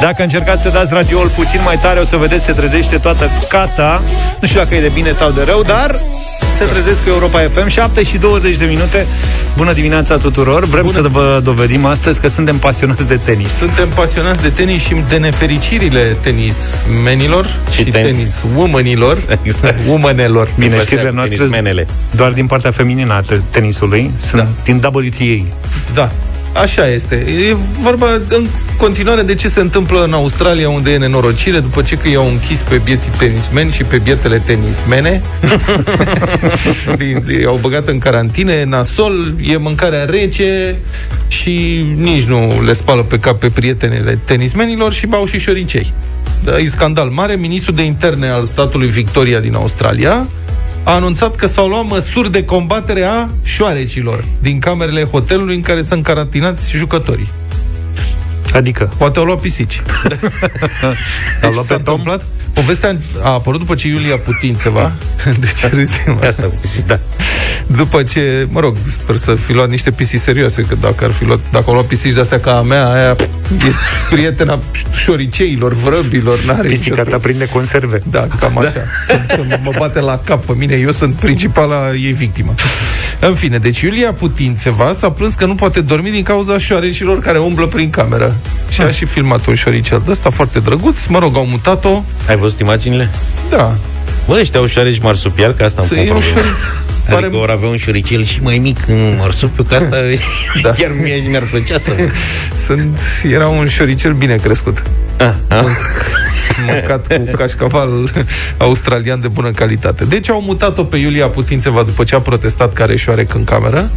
Dacă încercați să dați radioul puțin mai tare, o să vedeți, se trezește toată casa. Nu știu dacă e de bine sau de rău, dar se trezesc cu Europa FM 7 și 20 de minute. Bună dimineața tuturor. Vrem Bună. să vă dovedim astăzi că suntem pasionați de tenis. Suntem pasionați de tenis și de nefericirile tenismenilor Și, și ten... tenis womanilor exact. Womanelor. Bine, știrile noastre doar din partea feminină a tenisului Sunt da. din WTA Da, Așa este. E vorba în continuare de ce se întâmplă în Australia, unde e nenorocire, după ce că i-au închis pe bieții tenismeni și pe bietele tenismene. i-au băgat în carantine, nasol, e mâncarea rece și nici nu le spală pe cap pe prietenele tenismenilor și bau și șoricei. Da, e scandal mare. Ministrul de interne al statului Victoria din Australia a anunțat că s-au luat măsuri de combatere a șoarecilor din camerele hotelului în care sunt carantinați jucătorii. Adică? Poate au luat pisici. a luat pe întâmplat? Povestea a apărut după ce Iulia Putin ceva. Deci râzim. Asta, da. După ce, mă rog, sper să fi luat niște pisici serioase, că dacă ar fi luat, dacă au luat pisici de astea ca a mea, aia e prietena șoriceilor, vrăbilor, n-are Pisica ta prinde conserve. Da, cam da. așa. Da. mă bate la cap pe mine, eu sunt principala ei victimă. În fine, deci Iulia Putințeva s-a plâns că nu poate dormi din cauza șoarecilor care umblă prin cameră. Și a ah. și filmat un șoricel de ăsta foarte drăguț. Mă rog, au mutat-o. Ai văzut imaginile? Da. Bă, ăștia au șoareci marsupial, că asta îmi pun Adică Pare... ori avea un șuricel și mai mic în marsupiu, că asta da. chiar mi-ar plăcea să... Sunt, era un șoricel bine crescut. Ah, ah. mâncat cu cașcaval australian de bună calitate. Deci au mutat-o pe Iulia Putințeva după ce a protestat care șoarec în cameră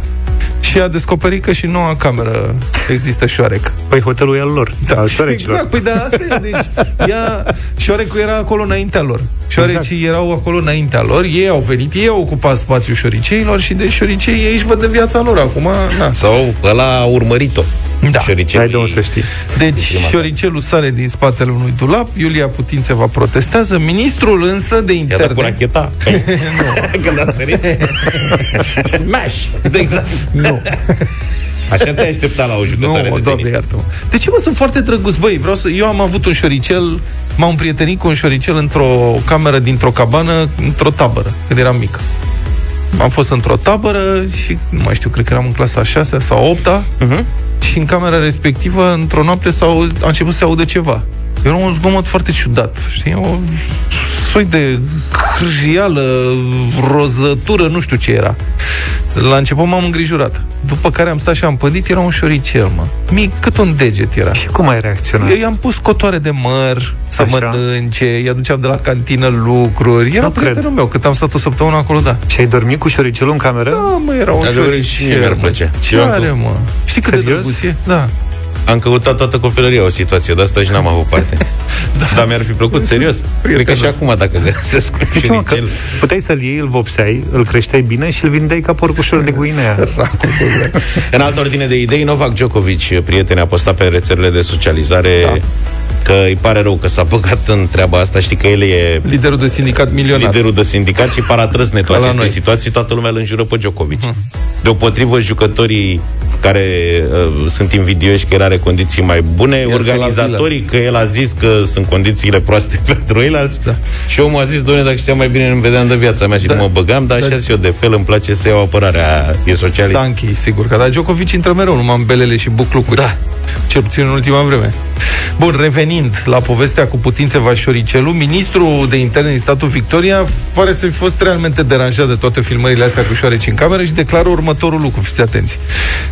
și a descoperit că și noua cameră există șoarec. Păi hotelul e al lor, da. al Exact, păi da, asta e. Deci, ea, șoarecul era acolo înaintea lor. Șoarecii exact. erau acolo înaintea lor, ei au venit, ei au ocupat spațiul șoriceilor și de șoricei ei își văd de viața lor acum. Na. Sau ăla a urmărit-o. Da. Șoricelii... Hai de unde să știi. Deci, șoricelul sare din spatele unui dulap, Iulia Putin se va protestează, ministrul însă de interne... I-a cu racheta? nu. Când a sărit? Smash! Exact. Nu. Așa te aștepta la o jucătoare nu, de doamne, tenis. iartă De ce mă sunt foarte drăguț, băi? Vreau să... Eu am avut un șoricel, m-am prietenit cu un șoricel într-o cameră dintr-o cabană, într-o tabără, când eram mic. Am fost într-o tabără și, nu mai știu, cred că eram în clasa 6 sau 8 uh-huh. Mhm. și în camera respectivă, într-o noapte, s-au, a început să se audă ceva. Era un zgomot foarte ciudat, știi? O soi de hârjială, rozătură, nu știu ce era. La început m-am îngrijurat. După care am stat și am pădit, era un șoricel, mă. Mic, cât un deget era. Și cum ai reacționat? Eu i-am pus cotoare de măr să Așa. mănânce, i aduceam de la cantină lucruri. Era nu prietenul cred. meu, cât am stat o săptămână acolo, da. Și ai dormit cu șoricelul în cameră? Da, mă, era un șoricel. Și mie mi-ar plăcea. Ce are, mă? Știi cât Serios? de drăguț e? Da. Am căutat toată copilăria o situație de asta și n-am avut parte. da. Dar mi-ar fi plăcut, serios. Cred că și acum, dacă găsesc un că Puteai să-l iei, îl vopseai, îl creșteai bine și îl vindeai ca porcușor de guinea. În altă ordine de idei, Novak Djokovic, prieten, a postat pe rețelele de socializare da că îi pare rău că s-a băgat în treaba asta, știi că el e... Liderul de sindicat milionar. Liderul de sindicat și paratrăsne toate aceste situații, toată lumea îl înjură pe Djokovic. Uh-huh. Deopotrivă, jucătorii care uh, sunt invidioși că el are condiții mai bune, el organizatorii că el a zis că sunt condițiile proaste pentru ei alți da. și omul a zis, doamne, dacă știam mai bine nu vedeam de viața mea și da. nu mă băgam, dar da. așa și eu de fel îmi place să iau apărarea, e socialist. Sanchi, sigur că, dar Djokovic intră mereu numai în belele și buclucuri. Da. Cel puțin în ultima vreme. Bun, revenind la povestea cu Putințeva Șoricelu, ministrul de interne din statul Victoria pare să fi fost realmente deranjat de toate filmările astea cu șoareci în cameră și declară următorul lucru, fiți atenți.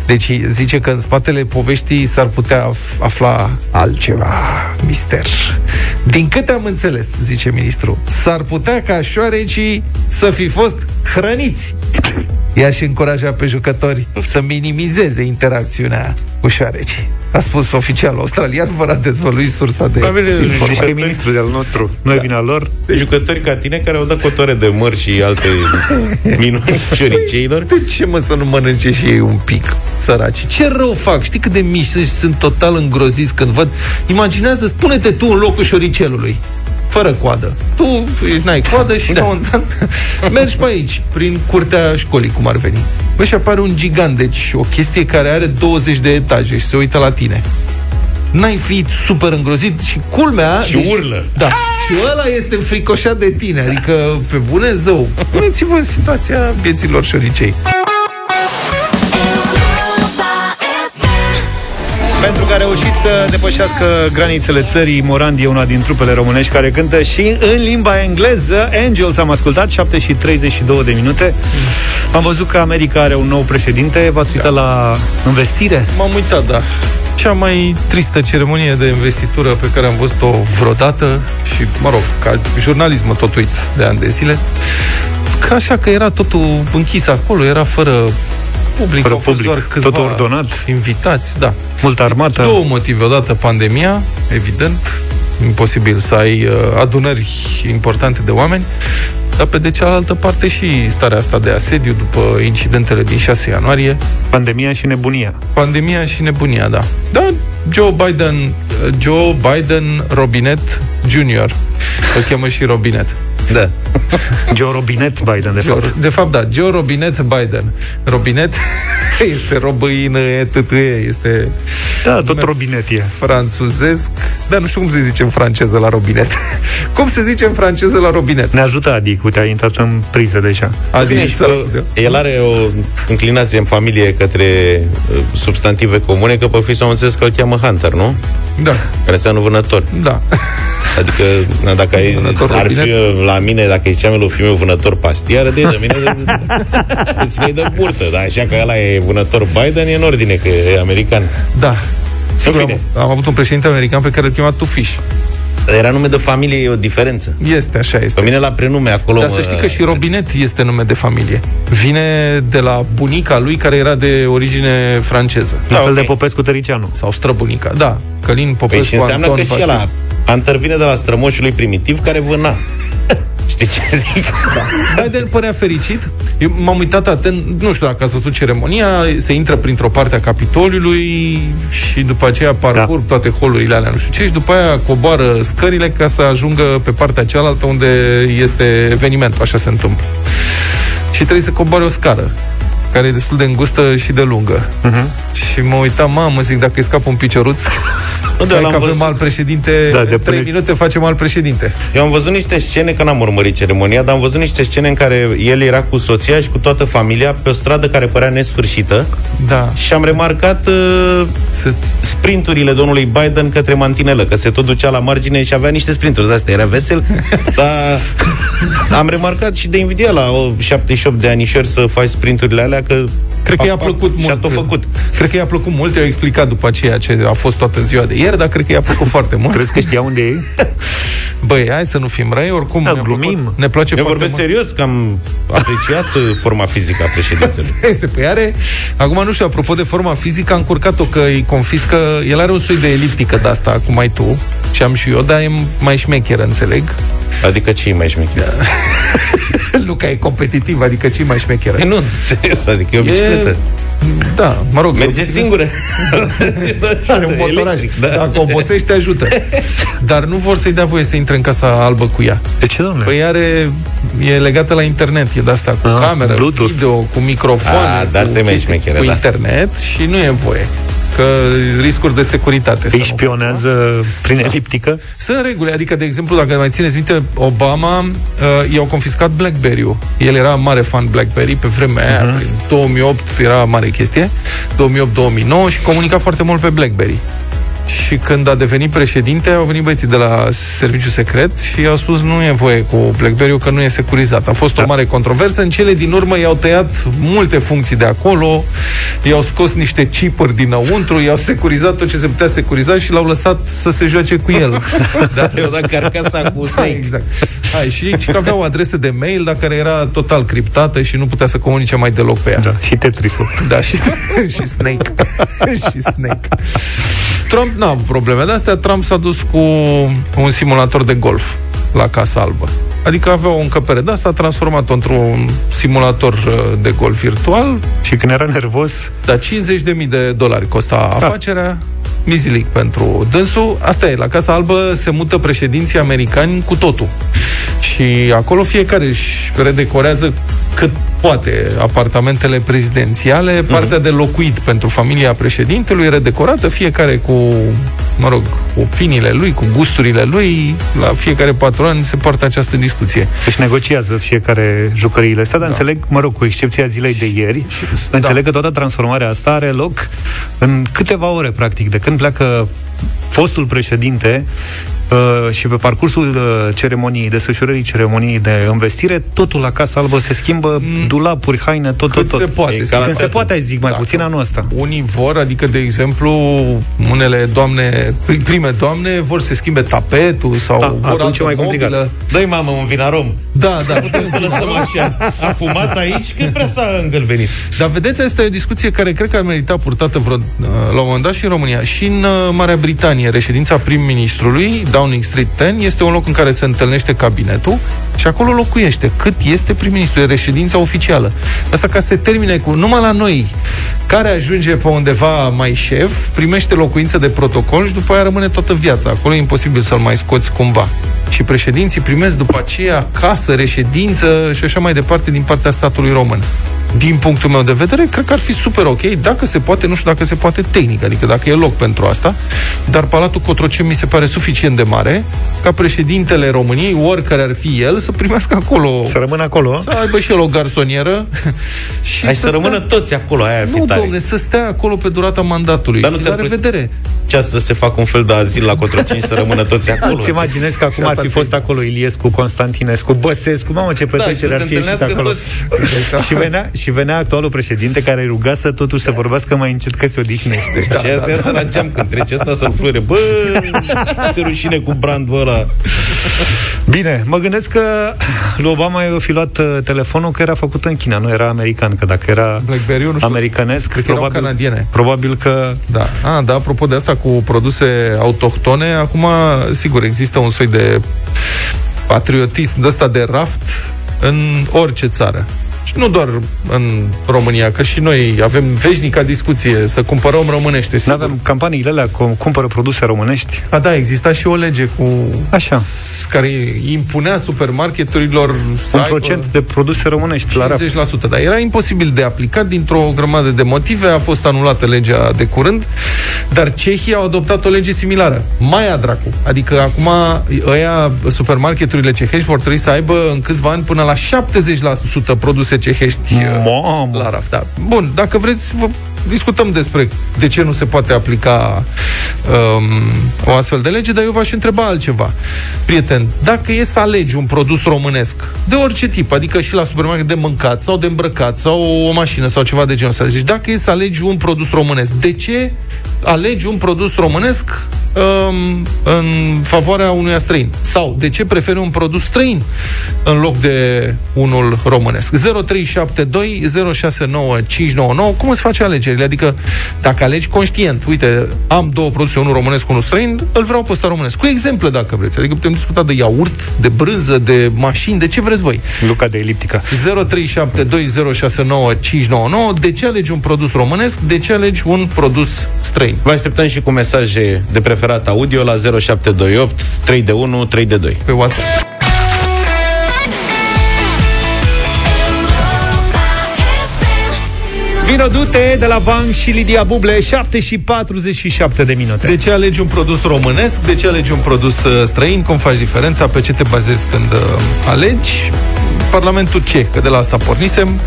Deci zice că în spatele poveștii s-ar putea afla altceva, mister. Din câte am înțeles, zice ministrul, s-ar putea ca șoarecii să fi fost hrăniți. Ea și încuraja pe jucători să minimizeze interacțiunea cu șoarecii. A spus oficialul australian fără a dezvălui sursa de informații. Zici că ministrul de-al nostru, nu da. e vina lor. De jucători ca tine care au dat cotore de măr și alte minuni șoriceilor. De ce mă să nu mănânce și ei un pic, săraci? Ce rău fac? Știi cât de mici sunt total îngroziți când văd? Imaginează, spune-te tu în locul șoricelului fără coadă. Tu n-ai coadă și da. la un dat mergi pe aici, prin curtea școlii, cum ar veni. Bă, și apare un gigant, deci o chestie care are 20 de etaje și se uită la tine. n-ai fi super îngrozit și culmea... Și deci, urlă. Da. Și ăla este fricoșat de tine, adică pe bune zău. Puneți-vă în situația vieților șoricei. Pentru că a reușit să depășească granițele țării, Morandi e una din trupele românești care cântă și în limba engleză. Angels am ascultat, 7 și 32 de minute. Am văzut că America are un nou președinte. V-ați uitat da. la investire? M-am uitat, da cea mai tristă ceremonie de investitură pe care am văzut-o vreodată și, mă rog, ca jurnalist mă tot uit de ani de zile. Ca așa că era totul închis acolo, era fără public, fără au fost public, doar câțiva tot ordonat. invitați, da. Multă armată. Două motive. Odată pandemia, evident, imposibil să ai uh, adunări importante de oameni, dar pe de cealaltă parte și starea asta de asediu după incidentele din 6 ianuarie. Pandemia și nebunia. Pandemia și nebunia, da. Da, Joe Biden, uh, Joe Biden Robinet Jr. Îl cheamă și Robinet. Da. Joe Robinet Biden, de fapt. De fapt, da. Joe Robinet Biden. Robinet este robăină, tătâie, este... Da, tot robinet e. Franțuzesc, dar nu știu cum se zice în franceză la robinet. cum se zice în franceză la robinet? Ne ajută Adi, uite, a intrat în priză deja. Adi, Bine, să... el are o înclinație în familie către uh, substantive comune, că pe fiul său că îl cheamă Hunter, nu? Da. Care înseamnă vânător. Da. Adică, na, dacă ai, vânător ar fi la mine, dacă ziceam lui fiu meu vânător pastiar, de, de mine îți de burtă, dar așa că ăla e vânător Biden, e în ordine, că e american. Da. Sigur, am, am avut un președinte american pe care îl chema Tufiș. Era nume de familie, e o diferență. Este, așa este. Pe mine la prenume acolo... Dar să știi că și Robinet este nume de familie. Vine de la bunica lui, care era de origine franceză. La da, fel okay. de Popescu Tăricianu. Sau străbunica, da. Călin Popescu, păi și înseamnă Anton, că și la Hunter vine de la strămoșul lui primitiv care vâna. Știi ce zic? Da. Biden părea fericit. Eu m-am uitat atent, nu știu dacă ați văzut ceremonia, se intră printr-o parte a Capitoliului și după aceea parcurg da. toate holurile alea, nu știu ce, și după aia coboară scările ca să ajungă pe partea cealaltă unde este evenimentul, așa se întâmplă. Și trebuie să coboare o scară care e destul de îngustă și de lungă. Uh-huh. Și mă uitam, mamă, zic, dacă îi scapă un picioruț, nu, că avem văzut... al președinte, da, de 3 până... minute facem al președinte. Eu am văzut niște scene, că n-am urmărit ceremonia, dar am văzut niște scene în care el era cu soția și cu toată familia pe o stradă care părea nesfârșită. Da. Și am remarcat uh, se... sprinturile domnului Biden către mantinelă, că se tot ducea la margine și avea niște sprinturi de astea. Era vesel, dar am remarcat și de invidia la 78 de anișori să faci sprinturile alea, că Cred că i-a plăcut mult. Și a tot făcut. Cred că i-a plăcut mult, i-au explicat după aceea ce a fost toată ziua de ieri, dar cred că i-a plăcut foarte mult. Crezi că știa unde e? Băi, hai să nu fim răi, oricum da, ne glumim. Plăcut, ne place Eu vorbesc mult. serios că am apreciat uh, forma fizică a președintelui. este, pe păi are, acum nu știu, apropo de forma fizică, a încurcat-o că îi confiscă, el are un soi de eliptică de asta, cum ai tu, ce am și eu, dar e mai șmecheră, înțeleg. Adică ce e mai șmecheră? Da. nu că e competitiv, adică ce e mai șmecheră? E, nu, serios, adică e o bicicletă. E da, mă rog. Merge singură. Are un motoraj. Da. Dacă obosești, te ajută. Dar nu vor să-i dea voie să intre în Casa Albă cu ea. De ce, domnule? Păi are, e legată la internet, e de asta cu ah, cameră, Bluetooth. video, cu microfoane, ah, cu, cu, cu da. internet și nu e voie că riscuri de securitate. Îi șpionează nu, prin eliptică? Sunt reguli, adică, de exemplu, dacă mai țineți minte, Obama uh, i-au confiscat BlackBerry-ul. El era mare fan BlackBerry pe vremea uh-huh. aia, mhm. prin 2008 era mare chestie, 2008-2009 și comunica foarte mult pe BlackBerry. Și când a devenit președinte, au venit băieții de la serviciu secret și i-au spus nu e voie cu BlackBerry că nu e securizat. A fost da. o mare controversă. În cele din urmă i-au tăiat multe funcții de acolo, i-au scos niște chipuri dinăuntru, i-au securizat tot ce se putea securiza și l-au lăsat să se joace cu el. da, eu dat carcasa cu Snake. exact. Hai, și, și că avea o adresă de mail, dar care era total criptată și nu putea să comunice mai deloc pe ea. Da, și Tetrisul. Da, și, și Snake. și Snake. Trump n-a avut probleme de astea. Trump s-a dus cu un simulator de golf la Casa Albă. Adică avea o încăpere de asta, a transformat-o într-un simulator uh, de golf virtual. Și când era nervos... Da, 50.000 de dolari costa ah. afacerea, mizilic pentru dânsul. Asta e, la Casa Albă se mută președinții americani cu totul. Și acolo fiecare își redecorează cât poate apartamentele prezidențiale, mhm. partea uh-huh. de locuit pentru familia președintelui, redecorată, fiecare cu, mă rog, opiniile lui, cu gusturile lui, la fiecare patru ani se poartă această discuție. Deci negociază fiecare jucăriile astea, dar da. înțeleg, mă rog, cu excepția zilei de ieri, și, înțeleg da. că toată transformarea asta are loc în câteva ore, practic, de când pleacă fostul președinte Uh, și pe parcursul uh, ceremoniei, desfășurării ceremoniei de învestire, totul la Casa Albă se schimbă, mm. dulapuri, haine, tot, tot, tot. se poate. Când se poate, zic, mai puțin anul ăsta. Unii vor, adică, de exemplu, unele doamne, prime doamne, vor să schimbe tapetul sau da, vor altă mai complicat. Dă-i mamă un vinarom. Da, da. Putem să lăsăm așa. A fumat aici că prea s-a îngălbenit. Dar vedeți, asta e o discuție care cred că ar merita purtată vreo, uh, la un moment dat și în România. Și în Marea Britanie, reședința prim-ministrului, Downing Street 10 este un loc în care se întâlnește cabinetul și acolo locuiește. Cât este prim-ministru? E reședința oficială. Asta ca să se termine cu numai la noi. Care ajunge pe undeva mai șef, primește locuință de protocol și după aia rămâne toată viața. Acolo e imposibil să-l mai scoți cumva. Și președinții primesc după aceea casă, reședință și așa mai departe din partea statului român din punctul meu de vedere, cred că ar fi super ok, dacă se poate, nu știu dacă se poate tehnic, adică dacă e loc pentru asta, dar Palatul Cotroceni mi se pare suficient de mare ca președintele României, oricare ar fi el, să primească acolo. Să rămână acolo. Să aibă și el o garsonieră. și Hai să, să rămână toți acolo, aia Nu, domne, să stea acolo pe durata mandatului. Dar nu ți revedere. Ce să se facă un fel de azil la Cotroceni să rămână toți acolo? Îți imaginezi că acum ar fi fost acolo Iliescu, Constantinescu, Băsescu, mamă ce da, petrecere da, ar fi ieșit acolo. și venea, și venea actualul președinte care îi ruga să totuși să vorbească mai încet că se odihnește. Da, și asta da. să la geam când trece asta să-l fluire. Bă, se rușine cu brandul ăla. Bine, mă gândesc că lui Obama i-a fi luat uh, telefonul că era făcut în China, nu era american, că dacă era BlackBerry, nu știu, americanesc, probabil, canadiene. probabil că... Da. A, da, apropo de asta cu produse autohtone, acum, sigur, există un soi de patriotism de ăsta de raft în orice țară. Și nu doar în România, că și noi avem veșnica discuție să cumpărăm românește. Nu avem campaniile alea cu cumpără produse românești? A, da, exista și o lege cu... Așa. Care impunea supermarketurilor să Un procent de produse românești 50%, la dar era imposibil de aplicat dintr-o grămadă de motive. A fost anulată legea de curând, dar Cehia au adoptat o lege similară. Mai a dracu. Adică acum ăia, supermarketurile cehești vor trebui să aibă în câțiva ani până la 70% produse cehești Mamă. la raf. Da. Bun, dacă vreți, vă discutăm despre de ce nu se poate aplica um, o astfel de lege, dar eu v-aș întreba altceva. Prieten, dacă e să alegi un produs românesc, de orice tip, adică și la supermarket de mâncat sau de îmbrăcat sau o mașină sau ceva de genul ăsta, deci dacă e să alegi un produs românesc, de ce alegi un produs românesc um, în favoarea unui străin? Sau de ce preferi un produs străin în loc de unul românesc? 0372 069599 Cum se face alegerile? Adică dacă alegi conștient, uite, am două produse, unul românesc, unul străin, îl vreau pe ăsta românesc. Cu exemple, dacă vreți. Adică putem discuta de iaurt, de brânză, de mașini, de ce vreți voi. Luca de eliptică. 0372069599 De ce alegi un produs românesc? De ce alegi un produs străin? Vă așteptăm și cu mesaje de preferat audio la 0728 3 de 1 3 de 2. Pe WhatsApp. Vino dute de la Bank și Lidia Buble 7 și 47 de minute De ce alegi un produs românesc? De ce alegi un produs uh, străin? Cum faci diferența? Pe ce te bazezi când uh, alegi? Parlamentul ceh, că de la asta pornisem,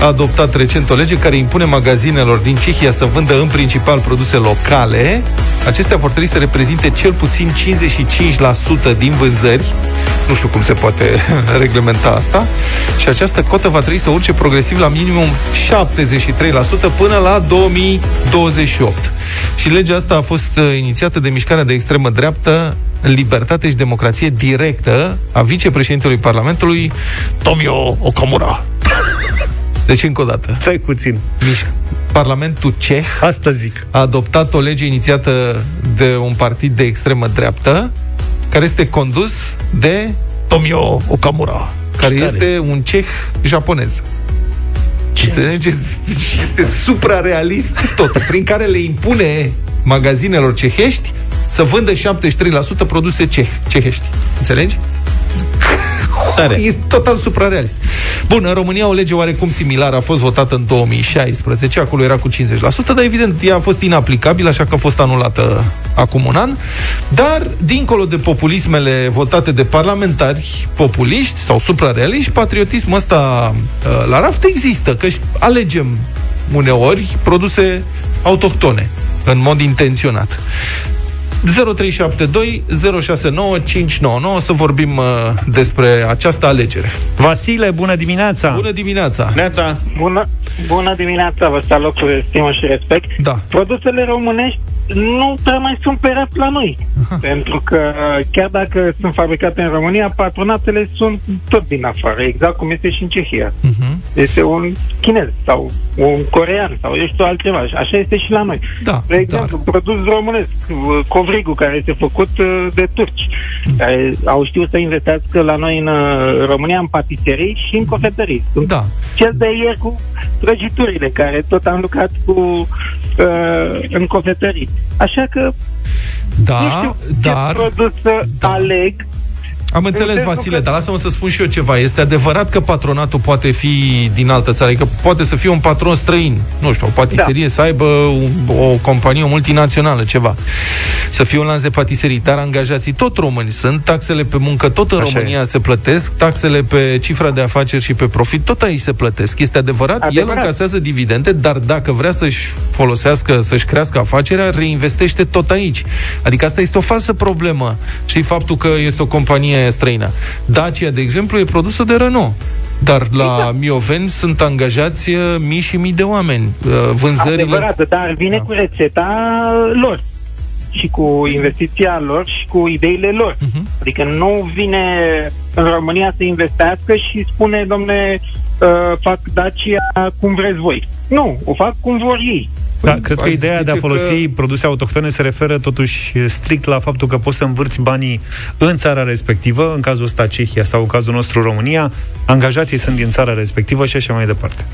a adoptat recent o lege care impune magazinelor din Cehia să vândă în principal produse locale. Acestea vor trebui să reprezinte cel puțin 55% din vânzări. Nu știu cum se poate reglementa asta. Și această cotă va trebui să urce progresiv la minimum 73% până la 2028. Și legea asta a fost uh, inițiată de mișcarea de extremă dreaptă libertate și democrație directă a vicepreședintelui Parlamentului, Tomio Okamura. Deci, încă o dată. Stai puțin. Mișc. Parlamentul ceh Asta zic. a adoptat o lege inițiată de un partid de extremă dreaptă care este condus de Tomio Okamura, care Stare. este un ceh japonez. Ce? Înțelegeți? Este suprarealist tot, prin care le impune magazinelor cehești să vândă 73% produse ceh, cehești. Înțelegi? Tare. E total suprarealist. Bun, în România o lege oarecum similară a fost votată în 2016, acolo era cu 50%, dar evident ea a fost inaplicabilă, așa că a fost anulată acum un an. Dar, dincolo de populismele votate de parlamentari populiști sau suprarealiști, patriotismul ăsta uh, la raft există, că alegem uneori produse autohtone în mod intenționat. 0372 069 599 să vorbim uh, despre această alegere. Vasile, bună dimineața! Bună dimineața! Neața! Bună, bună dimineața, vă salut cu stimă și respect. Da. Produsele românești nu prea mai sunt pe rap la noi. Aha. Pentru că chiar dacă sunt fabricate în România, patronatele sunt tot din afară, exact cum este și în Cehia. Uh-huh. Este un chinez sau un corean sau eu știu altceva. Așa este și la noi. Da, de exemplu, dar... produs românesc, covrigul care este făcut uh, de turci, uh-huh. care au știut să investească la noi în uh, România în patiserii și în cofetării. Da. Cel de ieri cu prăjiturile, care tot am lucrat cu uh, în cofetării. Așa că da, nu știu dar, ce produs să da. aleg am înțeles, Vasile, că... dar lasă-mă să spun și eu ceva. Este adevărat că patronatul poate fi din altă țară, adică poate să fie un patron străin, nu știu, o patiserie, da. să aibă o, o companie multinațională, ceva. Să fie un lanț de patiserii, dar angajații tot români sunt, taxele pe muncă tot în Așa România e. se plătesc, taxele pe cifra de afaceri și pe profit tot aici se plătesc. Este adevărat, adevărat. el încasează dividende, dar dacă vrea să-și folosească, să-și crească afacerea, reinvestește tot aici. Adică asta este o falsă problemă. Și faptul că este o companie străină. Dacia, de exemplu, e produsă de Renault. Dar la exact. Mioven sunt angajați uh, mii și mii de oameni. Uh, vânzările... Adevărat, dar vine da. cu rețeta lor și cu investiția lor și cu ideile lor. Uh-huh. Adică nu vine în România să investească și spune, domne, uh, fac Dacia cum vreți voi. Nu, o fac cum vor ei. Da, cred că ideea de a folosi că... produse autohtone se referă totuși strict la faptul că poți să învârți banii în țara respectivă, în cazul ăsta Cehia sau în cazul nostru România, angajații sunt din țara respectivă și așa mai departe.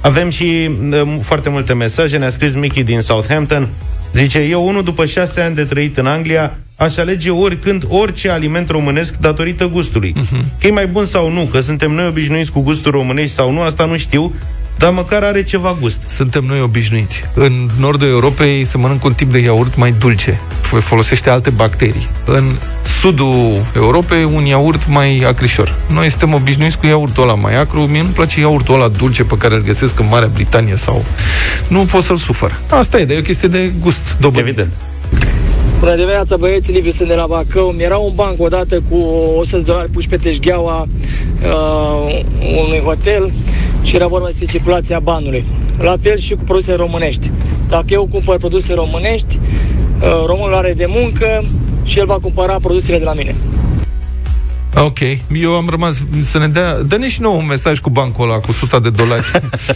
Avem și uh, foarte multe mesaje. Ne-a scris Mickey din Southampton. Zice, eu unul după șase ani de trăit în Anglia, aș alege oricând orice aliment românesc datorită gustului. Uh-huh. Că e mai bun sau nu, că suntem noi obișnuiți cu gustul românești sau nu, asta nu știu, dar măcar are ceva gust. Suntem noi obișnuiți. În nordul Europei se mănâncă un tip de iaurt mai dulce. Folosește alte bacterii. În sudul Europei un iaurt mai acrișor. Noi suntem obișnuiți cu iaurtul ăla mai acru. Mie nu place iaurtul ăla dulce pe care îl găsesc în Marea Britanie sau... Nu pot să-l sufăr. Asta e, dar e o chestie de gust dobândit. Evident. Bună dimineața, băieți, Liviu, sunt de la Bacău. Mi-era un banc odată cu 100 de dolari puși pe teșgheaua uh, unui hotel și era vorba despre circulația banului. La fel și cu produse românești. Dacă eu cumpăr produse românești, uh, românul are de muncă și el va cumpăra produsele de la mine. Ok, eu am rămas să ne dea... Dă-ne și nou un mesaj cu bancul ăla, cu 100 de dolari,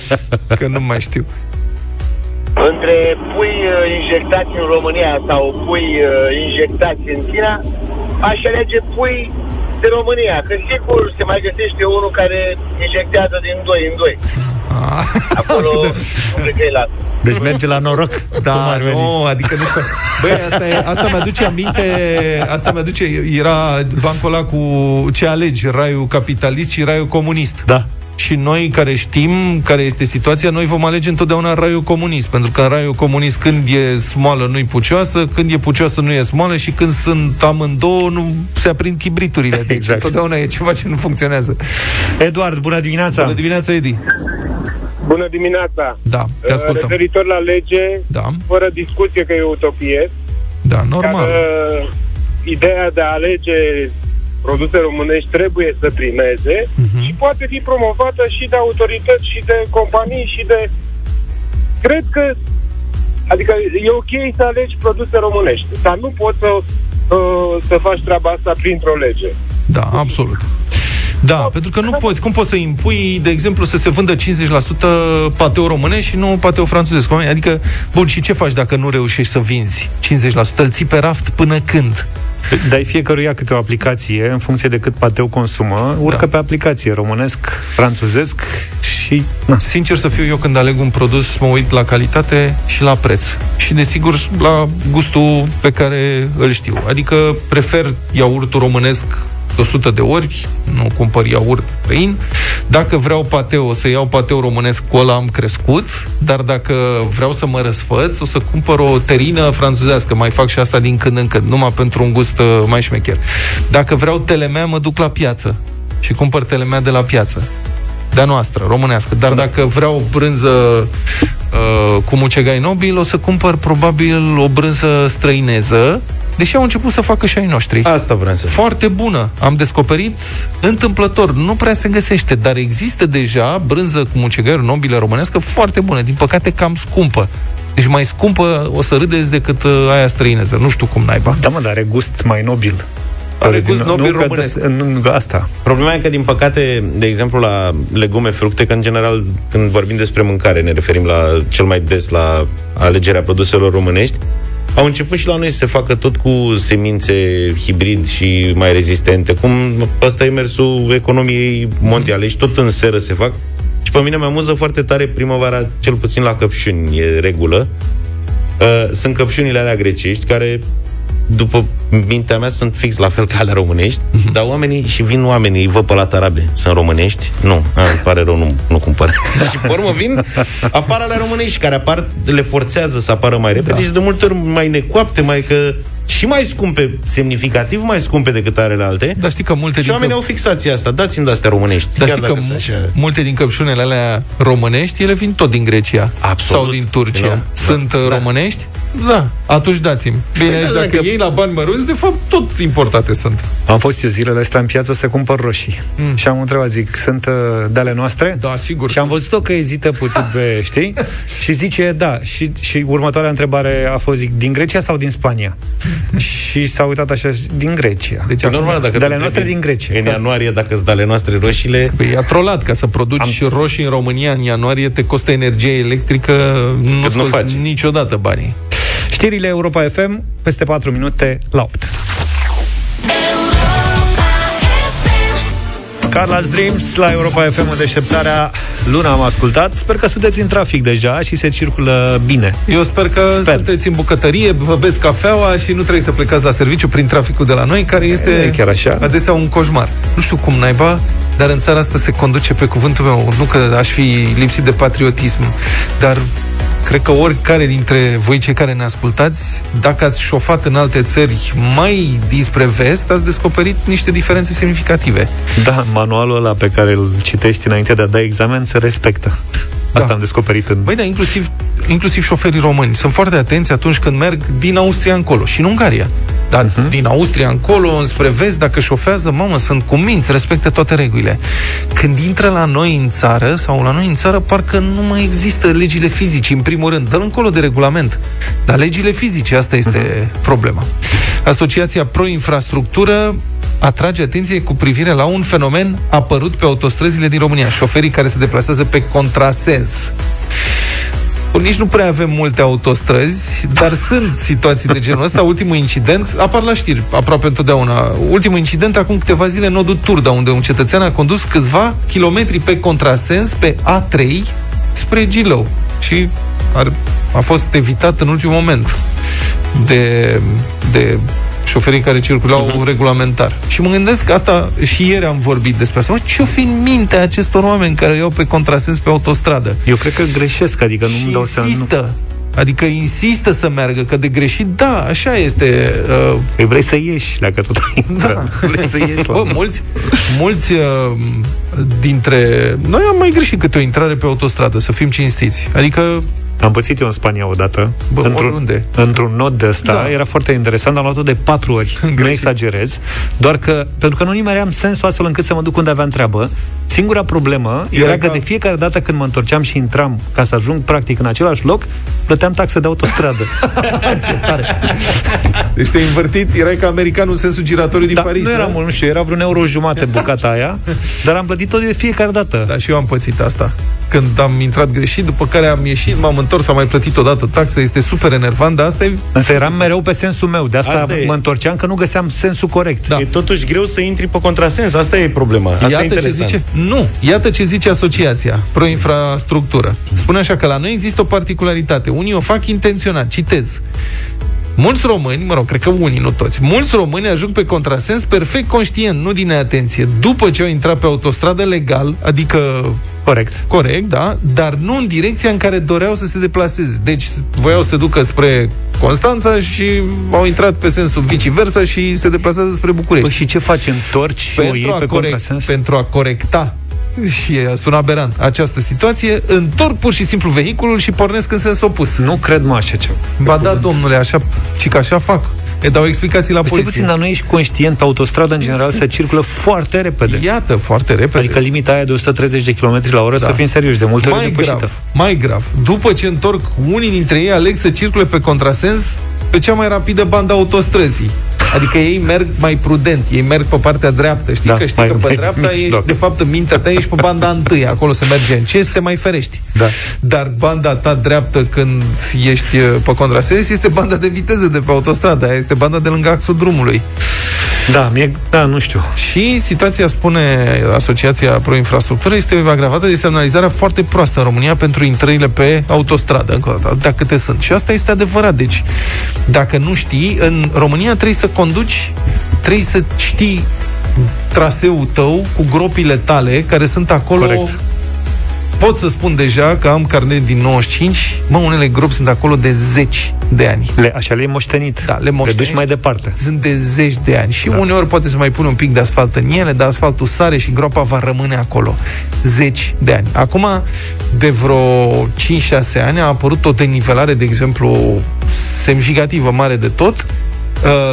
că nu mai știu. Între pui uh, injectați în România sau pui uh, injectați în China, aș alege pui de România, că sigur se mai găsește unul care injectează din 2 în 2. Ah, Acolo nu cred că e la... Deci merge la noroc. Da, nu, adică nu să... Băi, asta, e, asta mi-aduce aminte, asta mi-aduce, era bancul ăla cu ce alegi, raiul capitalist și raiul comunist. Da și noi care știm care este situația, noi vom alege întotdeauna raiul comunist, pentru că în raiul comunist când e smoală nu-i pucioasă, când e pucioasă nu e smoală și când sunt amândouă nu se aprind chibriturile. Deci exact. întotdeauna e ceva ce nu funcționează. Eduard, bună dimineața! Bună dimineața, Edi! Bună dimineața! Da, te ascultăm. Referitor la lege, da. fără discuție că e utopie. Da, normal. Iar, uh, ideea de a alege produse românești trebuie să primeze uh-huh. și poate fi promovată și de autorități și de companii și de... Cred că Adică e ok să alegi produse românești, dar nu poți să, uh, să faci treaba asta printr-o lege. Da, absolut. Da, pentru că nu poți. Cum poți să impui, de exemplu, să se vândă 50% pateu românesc și nu pateu francezesc? Adică, bun, și ce faci dacă nu reușești să vinzi 50%? Îl ții pe raft până când? Dai fiecăruia câte o aplicație în funcție de cât pateu consumă, urcă da. pe aplicație românesc, franțuzesc și... Na. Sincer să fiu eu când aleg un produs, mă uit la calitate și la preț. Și desigur la gustul pe care îl știu. Adică prefer iaurtul românesc 100 de ori, nu cumpăr iaurt străin. Dacă vreau pateu, o să iau pateu românesc, cu ăla am crescut, dar dacă vreau să mă răsfăț, o să cumpăr o terină franțuzească, mai fac și asta din când în când, numai pentru un gust uh, mai șmecher. Dacă vreau telemea, mă duc la piață și cumpăr telemea de la piață de-a noastră, românească. Dar dacă vreau brânză uh, cu mucegai nobil, o să cumpăr probabil o brânză străineză, deși au început să facă și ai noștri. Asta vreau să Foarte bună. Am descoperit întâmplător. Nu prea se găsește, dar există deja brânză cu mucegaiuri nobile românească foarte bună. Din păcate cam scumpă. Deci mai scumpă o să râdeți decât uh, aia străineză. Nu știu cum naiba. Da, mă, dar are gust mai nobil. Are gust nobil nu, românesc. Că, nu, asta. Problema e că, din păcate, de exemplu, la legume, fructe, că în general, când vorbim despre mâncare, ne referim la cel mai des la alegerea produselor românești, au început și la noi să se facă tot cu semințe hibrid și mai rezistente. Cum ăsta e mersul economiei mondiale și tot în seră se fac. Și pe mine mă amuză foarte tare primăvara, cel puțin la căpșuni, e regulă. Uh, sunt căpșunile alea grecești, care după mintea mea, sunt fix la fel ca ale românești, uh-huh. dar oamenii, și vin oamenii, vă pe la tarabe, sunt românești? Nu, a, îmi pare rău, nu, nu cumpăr. și pe urmă vin, apar ale românești, care apar, le forțează să apară mai repede da. și de multe ori mai necoapte, mai că și mai scumpe, semnificativ mai scumpe decât arele alte. Dar știi că multe și din oamenii că... au fixația asta. Dați-mi de astea românești. Dar știi că m- multe din căpșunele alea românești, ele vin tot din Grecia. Absolut. Sau din Turcia. Da. Sunt da. românești? Da. Atunci dați-mi. Bine, păi, dacă, dacă iei la bani mărunți, de fapt, tot importate sunt. Am fost eu zilele astea în piață să cumpăr roșii. Mm. Și am întrebat, zic, sunt uh, de ale noastre? Da, sigur. Și am văzut-o că ezită puțin pe, știi? și zice, da. Și, și următoarea întrebare a fost, zic, din Grecia sau din Spania? și s-a uitat așa, din Grecia. Deci, acum, normal, dacă de ale noastre din Grecia. În ianuarie, dacă sunt de ale noastre roșiile... Păi a trolat, ca să produci am... roșii în România în ianuarie, te costă energie electrică, nu, nu faci niciodată banii. Știrile Europa FM, peste 4 minute la 8. Carla's Dreams la Europa FM în deșteptarea Luna am ascultat Sper că sunteți în trafic deja și se circulă bine Eu sper că sper. sunteți în bucătărie Vă beți cafeaua și nu trebuie să plecați la serviciu Prin traficul de la noi Care este e, chiar așa. adesea un coșmar Nu știu cum naiba dar în țara asta se conduce pe cuvântul meu Nu că aș fi lipsit de patriotism Dar Cred că oricare dintre voi cei care ne ascultați, dacă ați șofat în alte țări mai dinspre vest, ați descoperit niște diferențe semnificative. Da, manualul ăla pe care îl citești înainte de a da examen se respectă. Asta da. am descoperit în... Băi, da, inclusiv, inclusiv șoferii români sunt foarte atenți atunci când merg din Austria încolo și în Ungaria. Dar uh-huh. din Austria încolo, înspre vest, dacă șofează, mamă, sunt cu minți, respectă toate regulile. Când intră la noi în țară, sau la noi în țară, parcă nu mai există legile fizice, în primul rând. Dă încolo de regulament. Dar legile fizice, asta este uh-huh. problema. Asociația Pro Infrastructură atrage atenție cu privire la un fenomen apărut pe autostrăzile din România, șoferii care se deplasează pe contrasens. Nici nu prea avem multe autostrăzi, dar sunt situații de genul ăsta. Ultimul incident, apar la știri aproape întotdeauna. Ultimul incident, acum câteva zile, în nodul Turda, unde un cetățean a condus câțiva kilometri pe contrasens pe A3 spre Gilău. Și ar, a fost evitat în ultimul moment de, de șoferii care circulau uh-huh. regulamentar. Și mă gândesc că asta, și ieri am vorbit despre asta. Mă, ce-o fi în mintea acestor oameni care iau pe contrasens pe autostradă? Eu cred că greșesc, adică nu-mi dau seama. Nu... Adică insistă să meargă, că de greșit, da, așa este. Uh... Păi vrei să ieși, dacă tot ai da. vrei să ieși. Bă, mulți, mulți uh, dintre... Noi am mai greșit câte o intrare pe autostradă, să fim cinstiți. Adică am pățit eu în Spania odată. Bă, într-un, unde? într-un nod de ăsta. Da. Era foarte interesant. Am luat-o de patru ori. nu exagerez. Doar că, pentru că nu nimeream sensul astfel încât să mă duc unde aveam treabă. Singura problemă era, era că ca... de fiecare dată când mă întorceam și intram ca să ajung practic în același loc, plăteam taxă de autostradă. Ce tare! Deci te-ai invertit, erai ca americanul în sensul giratoriu din da, Paris. Nu era mult, nu știu, era vreun euro jumate bucata aia, dar am plătit-o de fiecare dată. Da, și eu am pățit asta când am intrat greșit, după care am ieșit, m-am întors, am mai plătit o dată taxă, este super enervant, dar asta e... Însă eram mereu pe sensul meu, de asta, asta mă întorceam că nu găseam sensul corect. Da. E totuși greu să intri pe contrasens, asta e problema. Asta iată e ce zice, nu, iată ce zice asociația pro-infrastructură. Spune așa că la noi există o particularitate. Unii o fac intenționat, citez Mulți români, mă rog, cred că unii, nu toți, mulți români ajung pe contrasens perfect conștient, nu din neatenție, după ce au intrat pe autostradă legal, adică Corect. Corect, da, dar nu în direcția în care doreau să se deplaseze. Deci voiau să ducă spre Constanța și au intrat pe sensul viceversa și se deplasează spre București. Păi și ce faci? Întorci și pentru o iei pe corect, contrasens? Pentru a corecta și sună aberant această situație, întorc pur și simplu vehiculul și pornesc în sens opus. Nu cred mă așa ceva. Ba da, domnule, așa, ci că așa fac. E dau explicații la păi poliție. puțin, dar nu ești conștient pe autostradă, în general, să circulă foarte repede. Iată, foarte repede. Adică limita aia de 130 de km la oră, da. să fim serioși, de multe mai ori grav, mai grav. După ce întorc, unii dintre ei aleg să circule pe contrasens pe cea mai rapidă bandă autostrăzii. Adică ei merg mai prudent, ei merg pe partea dreaptă. Știi da, că știi mai, că pe mai, dreapta mai, ești, da. de fapt, în mintea ta ești pe banda întâi, acolo se merge în ce, te mai ferești. Da. Dar banda ta dreaptă când ești uh, pe contrasens este banda de viteză de pe autostradă, aia este banda de lângă axul drumului. Da, mie, da, nu știu. Și situația, spune Asociația Pro Infrastructură, este agravată de semnalizarea foarte proastă în România pentru intrările pe autostradă, încă o dată, de câte sunt. Și asta este adevărat. Deci, dacă nu știi, în România trebuie să conduci, trebuie să știi traseul tău cu gropile tale care sunt acolo Corect pot să spun deja că am carnet din 95, mă, unele gropi sunt acolo de zeci de ani. Le, așa le-ai moștenit. Da, le moștenit. Le duci mai departe. Sunt de zeci de ani. Și da. uneori poate să mai pune un pic de asfalt în ele, dar asfaltul sare și groapa va rămâne acolo. Zeci de ani. Acum, de vreo 5-6 ani, a apărut o denivelare, de exemplu, semnificativă, mare de tot, Uh,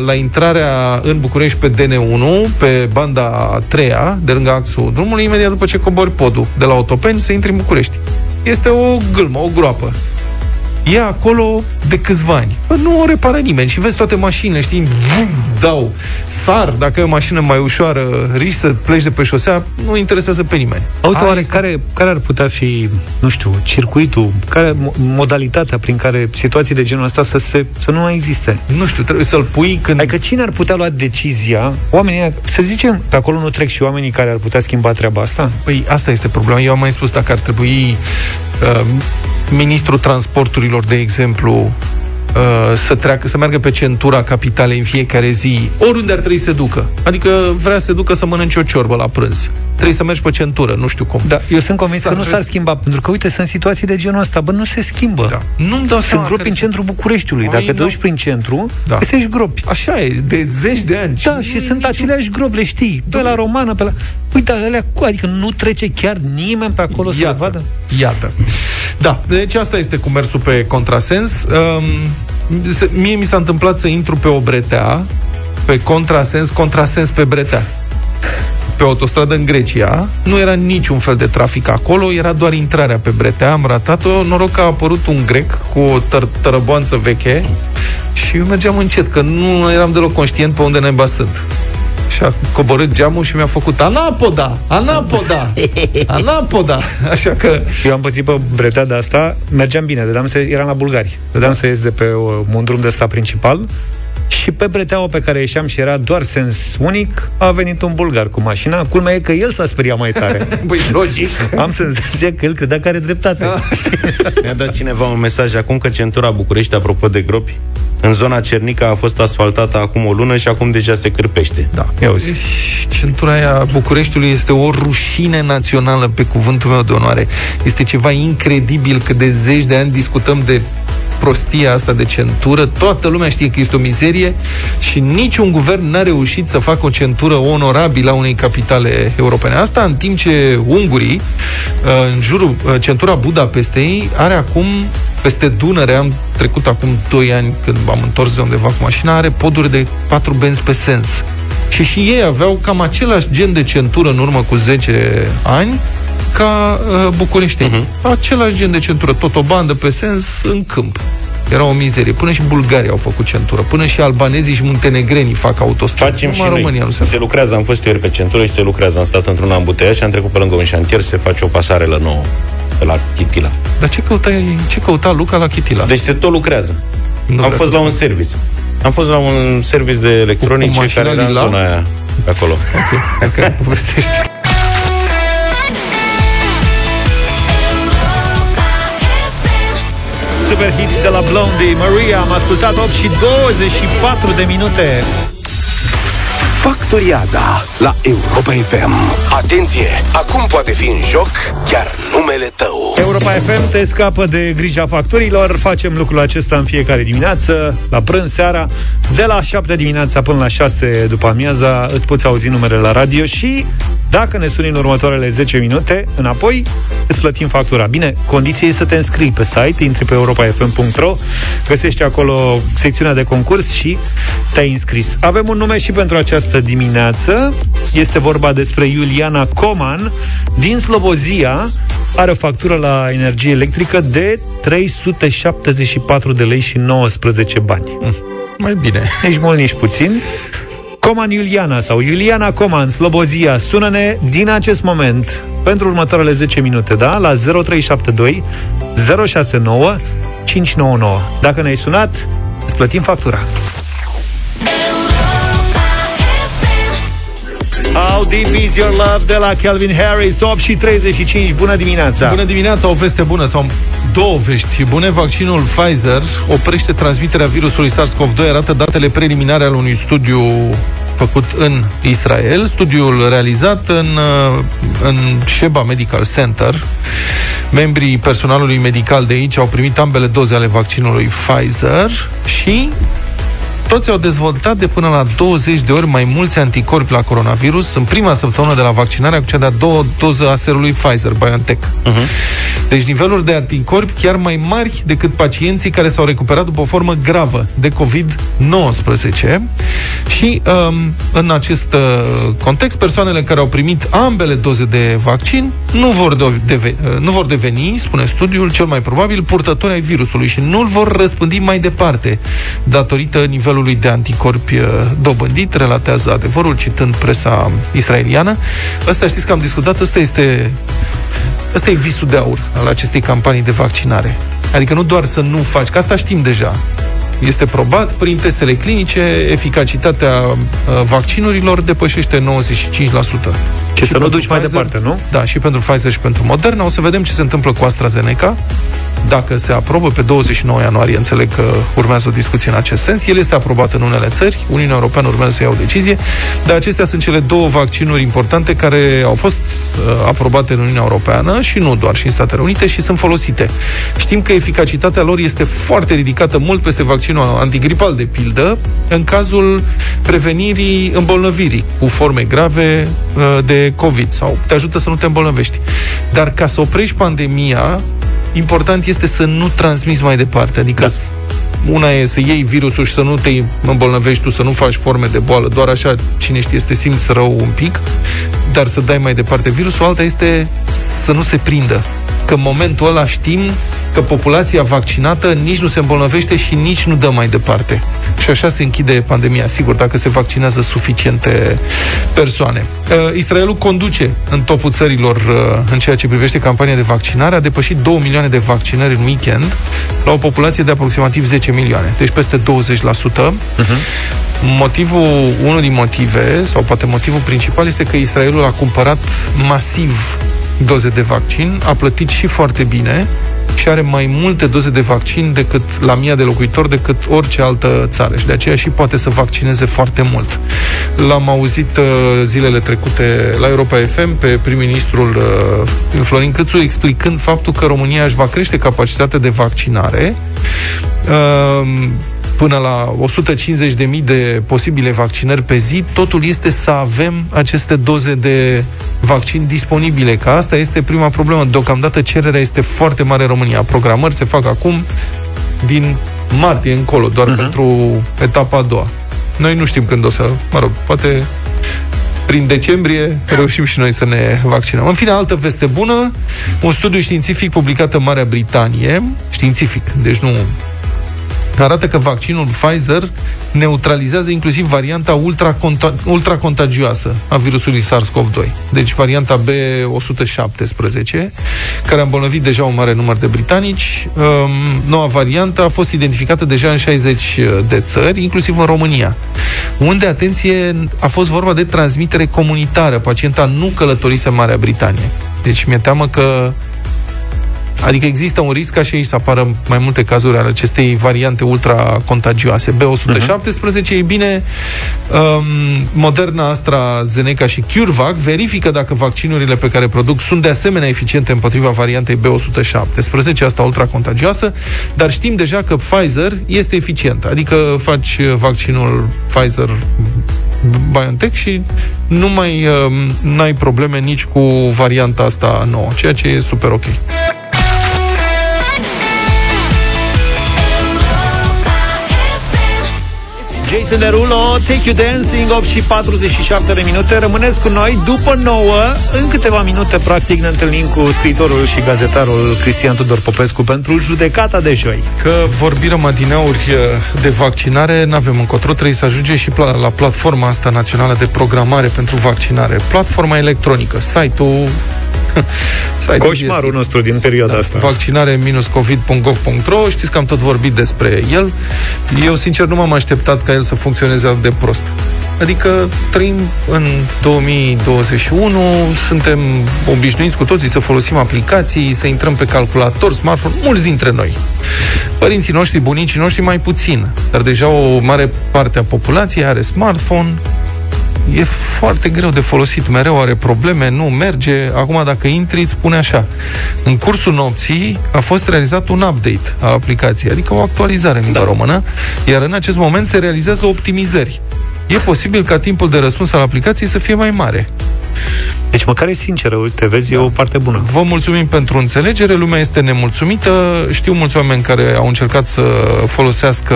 la intrarea în București pe DN1, pe banda a treia, de lângă axul drumului, imediat după ce cobori podul de la Otopeni, să intri în București. Este o gâlmă, o groapă e acolo de câțiva ani. Bă, nu o repară nimeni și vezi toate mașinile, știi, vum, dau, sar, dacă e o mașină mai ușoară, riști să pleci de pe șosea, nu interesează pe nimeni. Auzi, oare este... care, care ar putea fi, nu știu, circuitul, care, modalitatea prin care situații de genul ăsta să, se, să nu mai existe? Nu știu, trebuie să-l pui când... Adică cine ar putea lua decizia? Oamenii, să zicem, pe acolo nu trec și oamenii care ar putea schimba treaba asta? Păi asta este problema. Eu am mai spus dacă ar trebui uh, ministrul transporturilor, de exemplu, uh, să treacă, să meargă pe centura capitalei în fiecare zi, oriunde ar trebui să ducă. Adică vrea să se ducă să mănânce o ciorbă la prânz. Trebuie să mergi pe centură, nu știu cum. Da, eu sunt convins că nu s-ar schimba, pentru că, uite, sunt situații de genul ăsta, bă, nu se schimbă. Da. Nu-mi dau sunt gropi în centrul Bucureștiului. Dacă te duci prin centru, da. găsești gropi. Așa e, de zeci de ani. Da, și sunt niciun... aceleași gropi, le știi. Pe la romană, pe la... Uite, alea, adică nu trece chiar nimeni pe acolo Iată. să le vadă? Iată. Da, deci asta este cu mersul pe contrasens. Um, mie mi s-a întâmplat să intru pe o bretea, pe contrasens, contrasens pe bretea pe autostradă în Grecia, nu era niciun fel de trafic acolo, era doar intrarea pe bretea, am ratat-o, noroc că a apărut un grec cu o tăr- tărăboanță veche și eu mergeam încet, că nu eram deloc conștient pe unde ne sunt și a coborât geamul și mi-a făcut Anapoda! Anapoda! Anapoda! Așa că... Eu am pățit pe bretea de asta, mergeam bine, dădeam să, eram la Bulgari. Dădeam da. să ies de pe un drum de ăsta principal și pe breteaua pe care ieșeam și era doar sens unic, a venit un bulgar cu mașina. Culmea e că el s-a speriat mai tare. Băi, logic. Am senzația că el credea că are dreptate. Da. Mi-a dat cineva un mesaj acum că centura București, apropo de gropi, în zona Cernica a fost asfaltată acum o lună și acum deja se cârpește. Da. Deci, centura aia Bucureștiului este o rușine națională, pe cuvântul meu de onoare. Este ceva incredibil că de zeci de ani discutăm de prostia asta de centură. Toată lumea știe că este o mizerie și niciun guvern n-a reușit să facă o centură onorabilă a unei capitale europene. Asta în timp ce ungurii, uh, în jurul, uh, centura Budapestei, are acum peste Dunăre, am trecut acum 2 ani când m-am întors de undeva cu mașina, are poduri de 4 benzi pe sens. Și și ei aveau cam același gen de centură în urmă cu 10 ani, ca uh, București. Uh-huh. Același gen de centură, tot o bandă pe sens în câmp. Era o mizerie. Până și bulgarii au făcut centură. Până și albanezii și muntenegrenii fac autostradă. Facem și România noi. Nu se, se lucrează. Am fost ieri pe centură și se lucrează. Am stat într-un ambuteia și am trecut pe lângă un șantier. Se face o pasarelă nouă pe la Chitila. Dar ce căuta, ce căuta Luca la Chitila? Deci se tot lucrează. Nu am fost la un service. Am fost la un service de electronice care era în zona aia, pe acolo. Ok, okay. povestește. Super hit de la Blondie. Maria Am ascultat 8 și 24 de minute Factoriada la Europa FM. Atenție! Acum poate fi în joc chiar numele tău. Europa FM te scapă de grija facturilor. Facem lucrul acesta în fiecare dimineață, la prânz seara, de la 7 dimineața până la 6 după amiaza. Îți poți auzi numele la radio și dacă ne suni în următoarele 10 minute, înapoi, îți plătim factura. Bine, condiția e să te înscrii pe site, intri pe europafm.ro, găsești acolo secțiunea de concurs și te-ai înscris. Avem un nume și pentru această dimineață. Este vorba despre Iuliana Coman din Slobozia. Are o factură la energie electrică de 374 de lei și 19 bani. Mm, mai bine. Nici mult, nici puțin. Coman Iuliana sau Iuliana Coman, Slobozia, sună-ne din acest moment pentru următoarele 10 minute, da? La 0372 069 599. Dacă ne-ai sunat, îți plătim factura. How Deep Is Your Love de la Calvin Harris 8 și 35, bună dimineața! Bună dimineața, o veste bună sau două vești bune. Vaccinul Pfizer oprește transmiterea virusului SARS-CoV-2 Arată datele preliminare al unui studiu făcut în Israel. Studiul realizat în, în Sheba Medical Center. Membrii personalului medical de aici au primit ambele doze ale vaccinului Pfizer și toți au dezvoltat de până la 20 de ori mai mulți anticorpi la coronavirus în prima săptămână de la vaccinare cu cea de-a doua doză a serului Pfizer-BioNTech. Uh-huh. Deci niveluri de anticorpi chiar mai mari decât pacienții care s-au recuperat după o formă gravă de COVID-19 și um, în acest uh, context persoanele care au primit ambele doze de vaccin nu vor, de- deve- uh, nu vor deveni, spune studiul, cel mai probabil purtători ai virusului și nu-l vor răspândi mai departe datorită nivelului nivelului de anticorpi uh, dobândit, relatează adevărul, citând presa israeliană. Ăsta știți că am discutat, ăsta este, ăsta e visul de aur al acestei campanii de vaccinare. Adică nu doar să nu faci, că asta știm deja. Este probat prin testele clinice, eficacitatea uh, vaccinurilor depășește 95%. Și, și să nu duci Pfizer, mai departe, nu? Da, și pentru Pfizer și pentru Moderna. O să vedem ce se întâmplă cu AstraZeneca dacă se aprobă pe 29 ianuarie, înțeleg că urmează o discuție în acest sens. El este aprobat în unele țări, Uniunea Europeană urmează să ia o decizie, dar acestea sunt cele două vaccinuri importante care au fost uh, aprobate în Uniunea Europeană și nu doar, și în Statele Unite și sunt folosite. Știm că eficacitatea lor este foarte ridicată, mult peste vaccinul antigripal, de pildă, în cazul prevenirii îmbolnăvirii cu forme grave uh, de COVID sau te ajută să nu te îmbolnăvești. Dar ca să oprești pandemia, important este să nu transmiți mai departe. Adică da. una e să iei virusul și să nu te îmbolnăvești tu, să nu faci forme de boală, doar așa, cine știe, este simți rău un pic, dar să dai mai departe virusul, alta este să nu se prindă. Că în momentul ăla știm că populația vaccinată nici nu se îmbolnăvește și nici nu dă mai departe. Și așa se închide pandemia, sigur, dacă se vaccinează suficiente persoane. Uh, Israelul conduce în topul țărilor uh, în ceea ce privește campania de vaccinare, a depășit 2 milioane de vaccinări în weekend la o populație de aproximativ 10 milioane, deci peste 20%. Uh-huh. Motivul, unul din motive, sau poate motivul principal, este că Israelul a cumpărat masiv doze de vaccin, a plătit și foarte bine și are mai multe doze de vaccin decât la mia de locuitori decât orice altă țară și de aceea și poate să vaccineze foarte mult. L-am auzit uh, zilele trecute la Europa FM pe prim-ministrul uh, Florin Câțu explicând faptul că România își va crește capacitatea de vaccinare uh, până la 150.000 de posibile vaccinări pe zi, totul este să avem aceste doze de vaccin disponibile, că asta este prima problemă. Deocamdată cererea este foarte mare în România. Programări se fac acum din martie încolo, doar uh-huh. pentru etapa a doua. Noi nu știm când o să, mă rog, poate prin decembrie reușim și noi să ne vaccinăm. În fine, altă veste bună, un studiu științific publicat în Marea Britanie, științific, deci nu arată că vaccinul Pfizer neutralizează inclusiv varianta ultracontagioasă a virusului SARS-CoV-2. Deci varianta B117, care a îmbolnăvit deja un mare număr de britanici. Um, noua variantă a fost identificată deja în 60 de țări, inclusiv în România, unde, atenție, a fost vorba de transmitere comunitară. Pacienta nu călătorise în Marea Britanie. Deci mi-e teamă că Adică există un risc ca și aici să apară mai multe cazuri ale acestei variante ultra-contagioase. B117, uh-huh. e bine, um, Moderna, AstraZeneca și CureVac verifică dacă vaccinurile pe care produc sunt de asemenea eficiente împotriva variantei B117, asta ultra-contagioasă, dar știm deja că Pfizer este eficient. Adică faci vaccinul Pfizer BioNTech și nu mai uh, ai probleme nici cu varianta asta nouă, ceea ce e super ok. Jason Derulo, Take You Dancing, 8 și 47 de minute. Rămâneți cu noi după 9. În câteva minute, practic, ne întâlnim cu scriitorul și gazetarul Cristian Tudor Popescu pentru judecata de joi. Că vorbim adineauri uh, de vaccinare, nu avem încotro, trebuie să ajungem și la platforma asta națională de programare pentru vaccinare. Platforma electronică, site-ul Coșmarul nostru din perioada da, asta. Vaccinare-covid.gov.ro Știți că am tot vorbit despre el. Eu, sincer, nu m-am așteptat ca el să funcționeze atât de prost. Adică trăim în 2021, suntem obișnuiți cu toții să folosim aplicații, să intrăm pe calculator, smartphone, mulți dintre noi. Părinții noștri, bunicii noștri mai puțin, dar deja o mare parte a populației are smartphone, e foarte greu de folosit, mereu are probleme, nu merge. Acum, dacă intri, îți spune așa. În cursul nopții a fost realizat un update a aplicației, adică o actualizare în limba da. română, iar în acest moment se realizează optimizări. E posibil ca timpul de răspuns al aplicației să fie mai mare. Deci măcar e sinceră, uite, vezi, da. e o parte bună. Vă mulțumim pentru înțelegere, lumea este nemulțumită. Știu mulți oameni care au încercat să folosească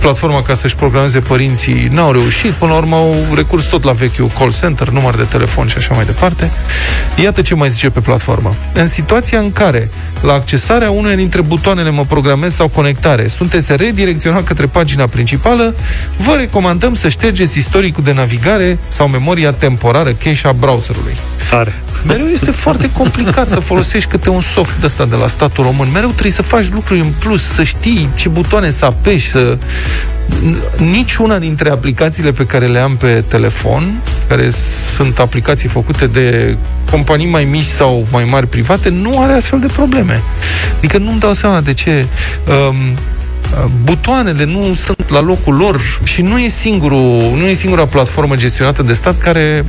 platforma ca să-și programeze părinții, n-au reușit. Până la urmă au recurs tot la vechiul call center, număr de telefon și așa mai departe. Iată ce mai zice pe platformă. În situația în care, la accesarea unuia dintre butoanele mă programez sau conectare, sunteți redirecționat către pagina principală, vă recomandăm să ștergeți istoricul de navigare sau memoria temporară cache a browserului. Are. Mereu este foarte complicat să folosești câte un soft de ăsta de la statul român. Mereu trebuie să faci lucruri în plus, să știi ce butoane să apeși, să... Nici una dintre aplicațiile pe care le am pe telefon, care sunt aplicații făcute de companii mai mici sau mai mari private, nu are astfel de probleme. Adică nu-mi dau seama de ce um, butoanele nu sunt la locul lor și nu e, singurul, nu e singura platformă gestionată de stat care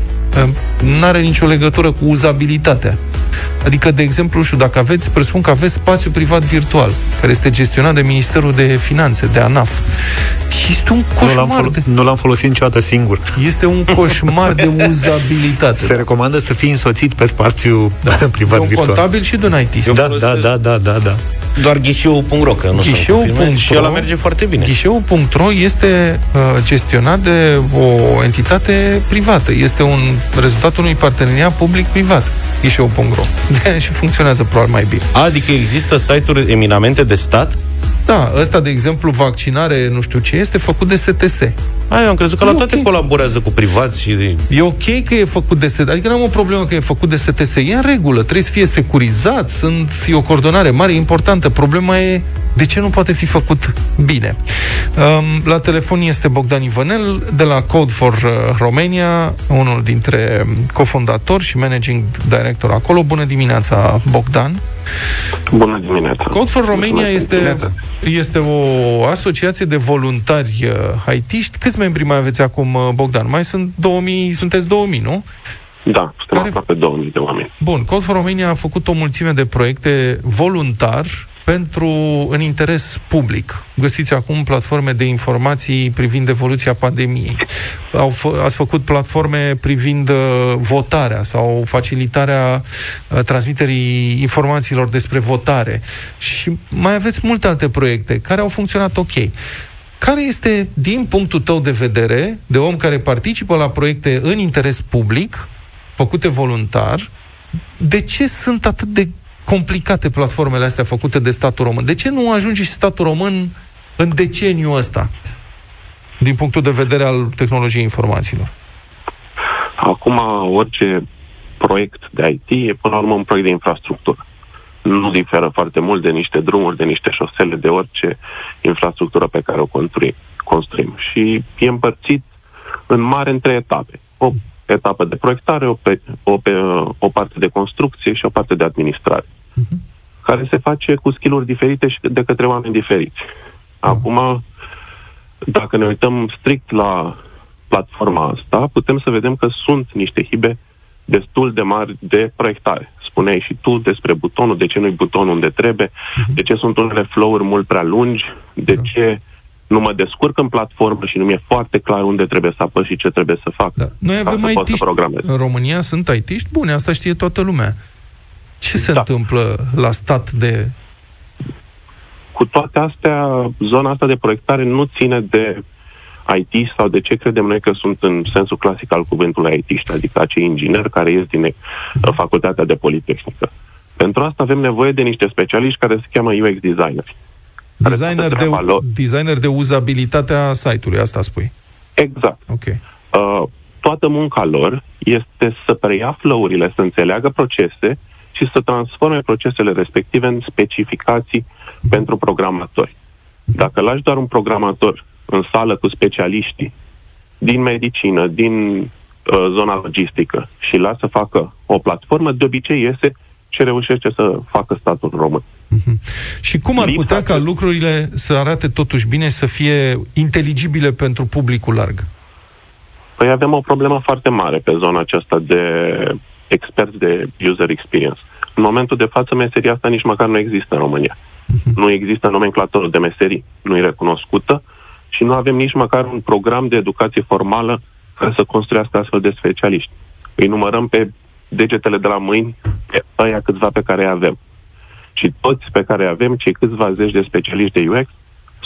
nu are nicio legătură cu uzabilitatea. Adică, de exemplu, știu, dacă aveți, presupun că aveți spațiu privat virtual, care este gestionat de Ministerul de Finanțe, de ANAF. Este un coșmar. Nu l-am, fol- de... nu l-am folosit niciodată singur. Este un coșmar de uzabilitate. Se recomandă să fii însoțit pe spațiu da. privat de un virtual. contabil și de un IT. Da, da, da, da, da, da. Doar ghișeu.ro, că nu ghișeu.ro, și ăla merge foarte bine. Ghișeu.ro este uh, gestionat de o entitate privată. Este un rezultatul unui parteneriat public-privat. Ghișeu.ro. De și funcționează probabil mai bine. Adică există site-uri eminamente de stat da, ăsta, de exemplu, vaccinare, nu știu ce, este făcut de STS. Ai, am crezut că e la toate okay. colaborează cu privați și... De... E ok că e făcut de STS, adică nu am o problemă că e făcut de STS, e în regulă, trebuie să fie securizat, sunt, e o coordonare mare, importantă. Problema e de ce nu poate fi făcut bine. Um, la telefon este Bogdan Ivanel de la Code for uh, Romania, unul dintre cofondatori și managing director acolo. Bună dimineața, Bogdan! Bună dimineața! Code for Romania este, este o asociație de voluntari uh, haitiști. Câți membri mai aveți acum, uh, Bogdan? Mai sunt 2000, sunteți 2000, nu? Da, suntem Care... aproape 2000 de oameni. Bun, Code for Romania a făcut o mulțime de proiecte voluntar pentru în interes public. Găsiți acum platforme de informații privind evoluția pandemiei. Au f- ați făcut platforme privind uh, votarea sau facilitarea uh, transmiterii informațiilor despre votare. Și mai aveți multe alte proiecte care au funcționat ok. Care este, din punctul tău de vedere, de om care participă la proiecte în interes public, făcute voluntar, de ce sunt atât de complicate platformele astea făcute de statul român. De ce nu ajunge și statul român în deceniul ăsta, din punctul de vedere al tehnologiei informațiilor? Acum, orice proiect de IT e până la urmă un proiect de infrastructură. Nu diferă foarte mult de niște drumuri, de niște șosele, de orice infrastructură pe care o construim. construim. Și e împărțit în mare între etape. O etapă de proiectare, o, pe, o, pe, o parte de construcție și o parte de administrare. Uh-huh. care se face cu skill diferite și de către oameni diferiți. Acum, dacă ne uităm strict la platforma asta, putem să vedem că sunt niște hibe destul de mari de proiectare. Spuneai și tu despre butonul, de ce nu-i butonul unde trebuie, mhm. de ce sunt unele flow-uri mult prea lungi, de da. ce nu mă descurc în platformă și nu mi-e foarte clar unde trebuie să apăs și ce trebuie să fac. Da. Noi avem it în România, sunt it bune, asta știe toată lumea. Ce se da. întâmplă la stat de... Cu toate astea, zona asta de proiectare nu ține de IT sau de ce credem noi că sunt în sensul clasic al cuvântului IT, adică acei ingineri care ies din uh, facultatea de politehnică. Pentru asta avem nevoie de niște specialiști care se cheamă UX designeri. Designer de, designer de uzabilitatea site-ului, asta spui. Exact. Okay. Uh, toată munca lor este să preia flow-urile, să înțeleagă procese și să transforme procesele respective în specificații pentru programatori. Dacă lași doar un programator în sală cu specialiștii din medicină, din uh, zona logistică și lasă să facă o platformă, de obicei iese ce reușește să facă statul român. Uh-huh. Și cum ar Lipsa putea ca lucrurile să arate totuși bine, să fie inteligibile pentru publicul larg? Păi avem o problemă foarte mare pe zona aceasta de experți de user experience. În momentul de față, meseria asta nici măcar nu există în România. Uh-huh. Nu există nomenclatorul de meserii, nu e recunoscută și nu avem nici măcar un program de educație formală care să construiască astfel de specialiști. Îi numărăm pe degetele de la mâini pe aia câțiva pe care îi avem. Și toți pe care îi avem, cei câțiva zeci de specialiști de UX,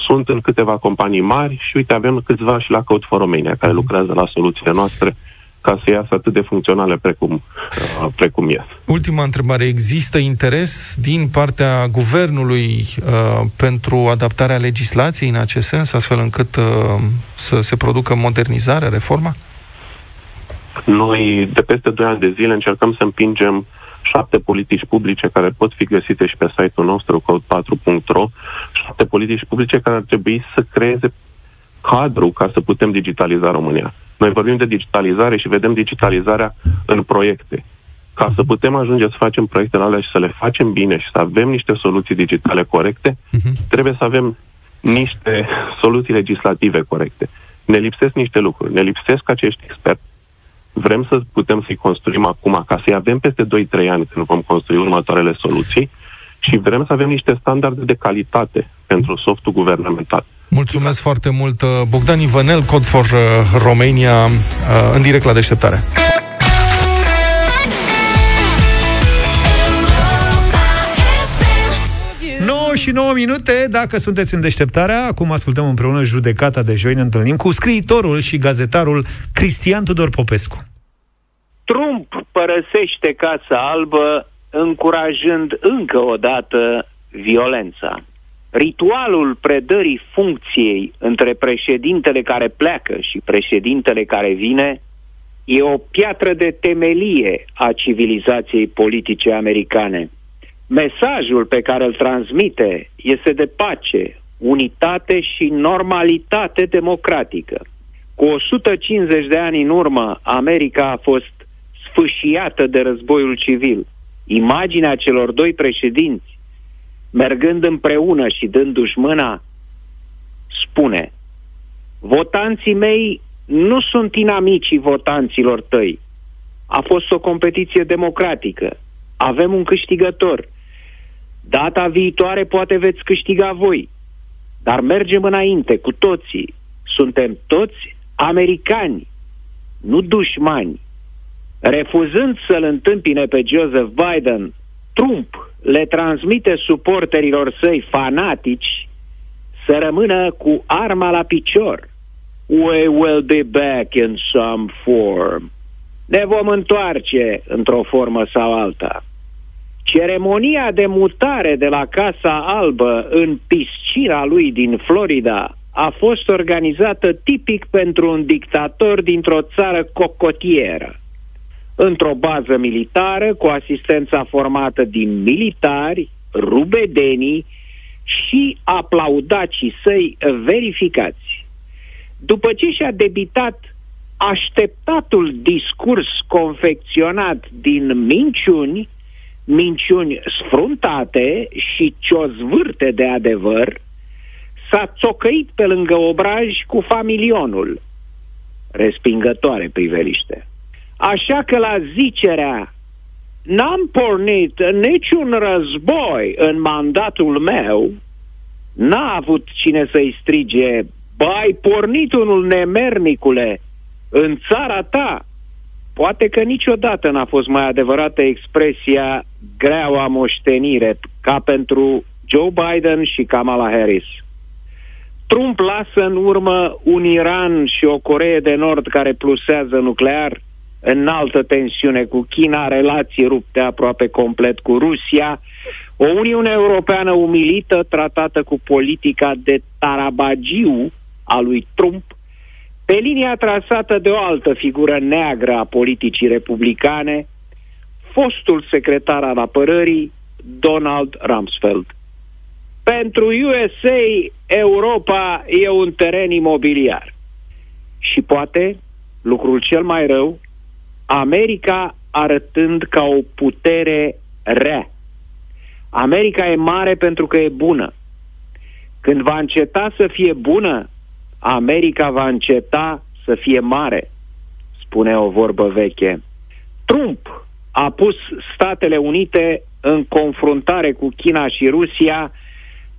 sunt în câteva companii mari și uite, avem câțiva și la Code for Romania, care lucrează la soluțiile noastre ca să iasă atât de funcționale precum, uh, precum ies. Ultima întrebare. Există interes din partea guvernului uh, pentru adaptarea legislației în acest sens, astfel încât uh, să se producă modernizarea, reforma? Noi, de peste 2 ani de zile, încercăm să împingem șapte politici publice care pot fi găsite și pe site-ul nostru, code4.ro, șapte politici publice care ar trebui să creeze cadru ca să putem digitaliza România. Noi vorbim de digitalizare și vedem digitalizarea în proiecte. Ca să putem ajunge să facem proiectele alea și să le facem bine și să avem niște soluții digitale corecte, uh-huh. trebuie să avem niște soluții legislative corecte. Ne lipsesc niște lucruri, ne lipsesc acești experți. Vrem să putem să-i construim acum, ca să-i avem peste 2-3 ani când vom construi următoarele soluții și vrem să avem niște standarde de calitate pentru softul guvernamental. Mulțumesc foarte mult, uh, Bogdan Ivanel, Code for uh, Romania, uh, în direct la deșteptare. și 9 minute, dacă sunteți în deșteptarea, acum ascultăm împreună judecata de joi, ne întâlnim cu scriitorul și gazetarul Cristian Tudor Popescu. Trump părăsește Casa Albă încurajând încă o dată violența. Ritualul predării funcției între președintele care pleacă și președintele care vine e o piatră de temelie a civilizației politice americane. Mesajul pe care îl transmite este de pace, unitate și normalitate democratică. Cu 150 de ani în urmă, America a fost sfâșiată de războiul civil. Imaginea celor doi președinți mergând împreună și dându-și mâna, spune Votanții mei nu sunt inamicii votanților tăi. A fost o competiție democratică. Avem un câștigător. Data viitoare poate veți câștiga voi. Dar mergem înainte cu toții. Suntem toți americani, nu dușmani. Refuzând să-l întâmpine pe Joseph Biden, Trump le transmite suporterilor săi fanatici să rămână cu arma la picior. We will be back in some form. Ne vom întoarce într-o formă sau alta. Ceremonia de mutare de la Casa Albă în piscina lui din Florida a fost organizată tipic pentru un dictator dintr-o țară cocotieră într-o bază militară cu asistența formată din militari, rubedenii și aplaudacii săi verificați. După ce și-a debitat așteptatul discurs confecționat din minciuni, minciuni sfruntate și ciozvârte de adevăr, s-a țocăit pe lângă obraj cu familionul. Respingătoare priveliște. Așa că la zicerea n-am pornit niciun război în mandatul meu, n-a avut cine să-i strige, bai pornit unul nemernicule în țara ta. Poate că niciodată n-a fost mai adevărată expresia greaua moștenire ca pentru Joe Biden și Kamala Harris. Trump lasă în urmă un Iran și o Coree de Nord care plusează nuclear, înaltă tensiune cu China, relații rupte aproape complet cu Rusia, o Uniune Europeană umilită, tratată cu politica de tarabagiu a lui Trump, pe linia trasată de o altă figură neagră a politicii republicane, fostul secretar al apărării, Donald Rumsfeld. Pentru USA, Europa e un teren imobiliar. Și poate, lucrul cel mai rău, America arătând ca o putere rea. America e mare pentru că e bună. Când va înceta să fie bună, America va înceta să fie mare, spune o vorbă veche. Trump a pus Statele Unite în confruntare cu China și Rusia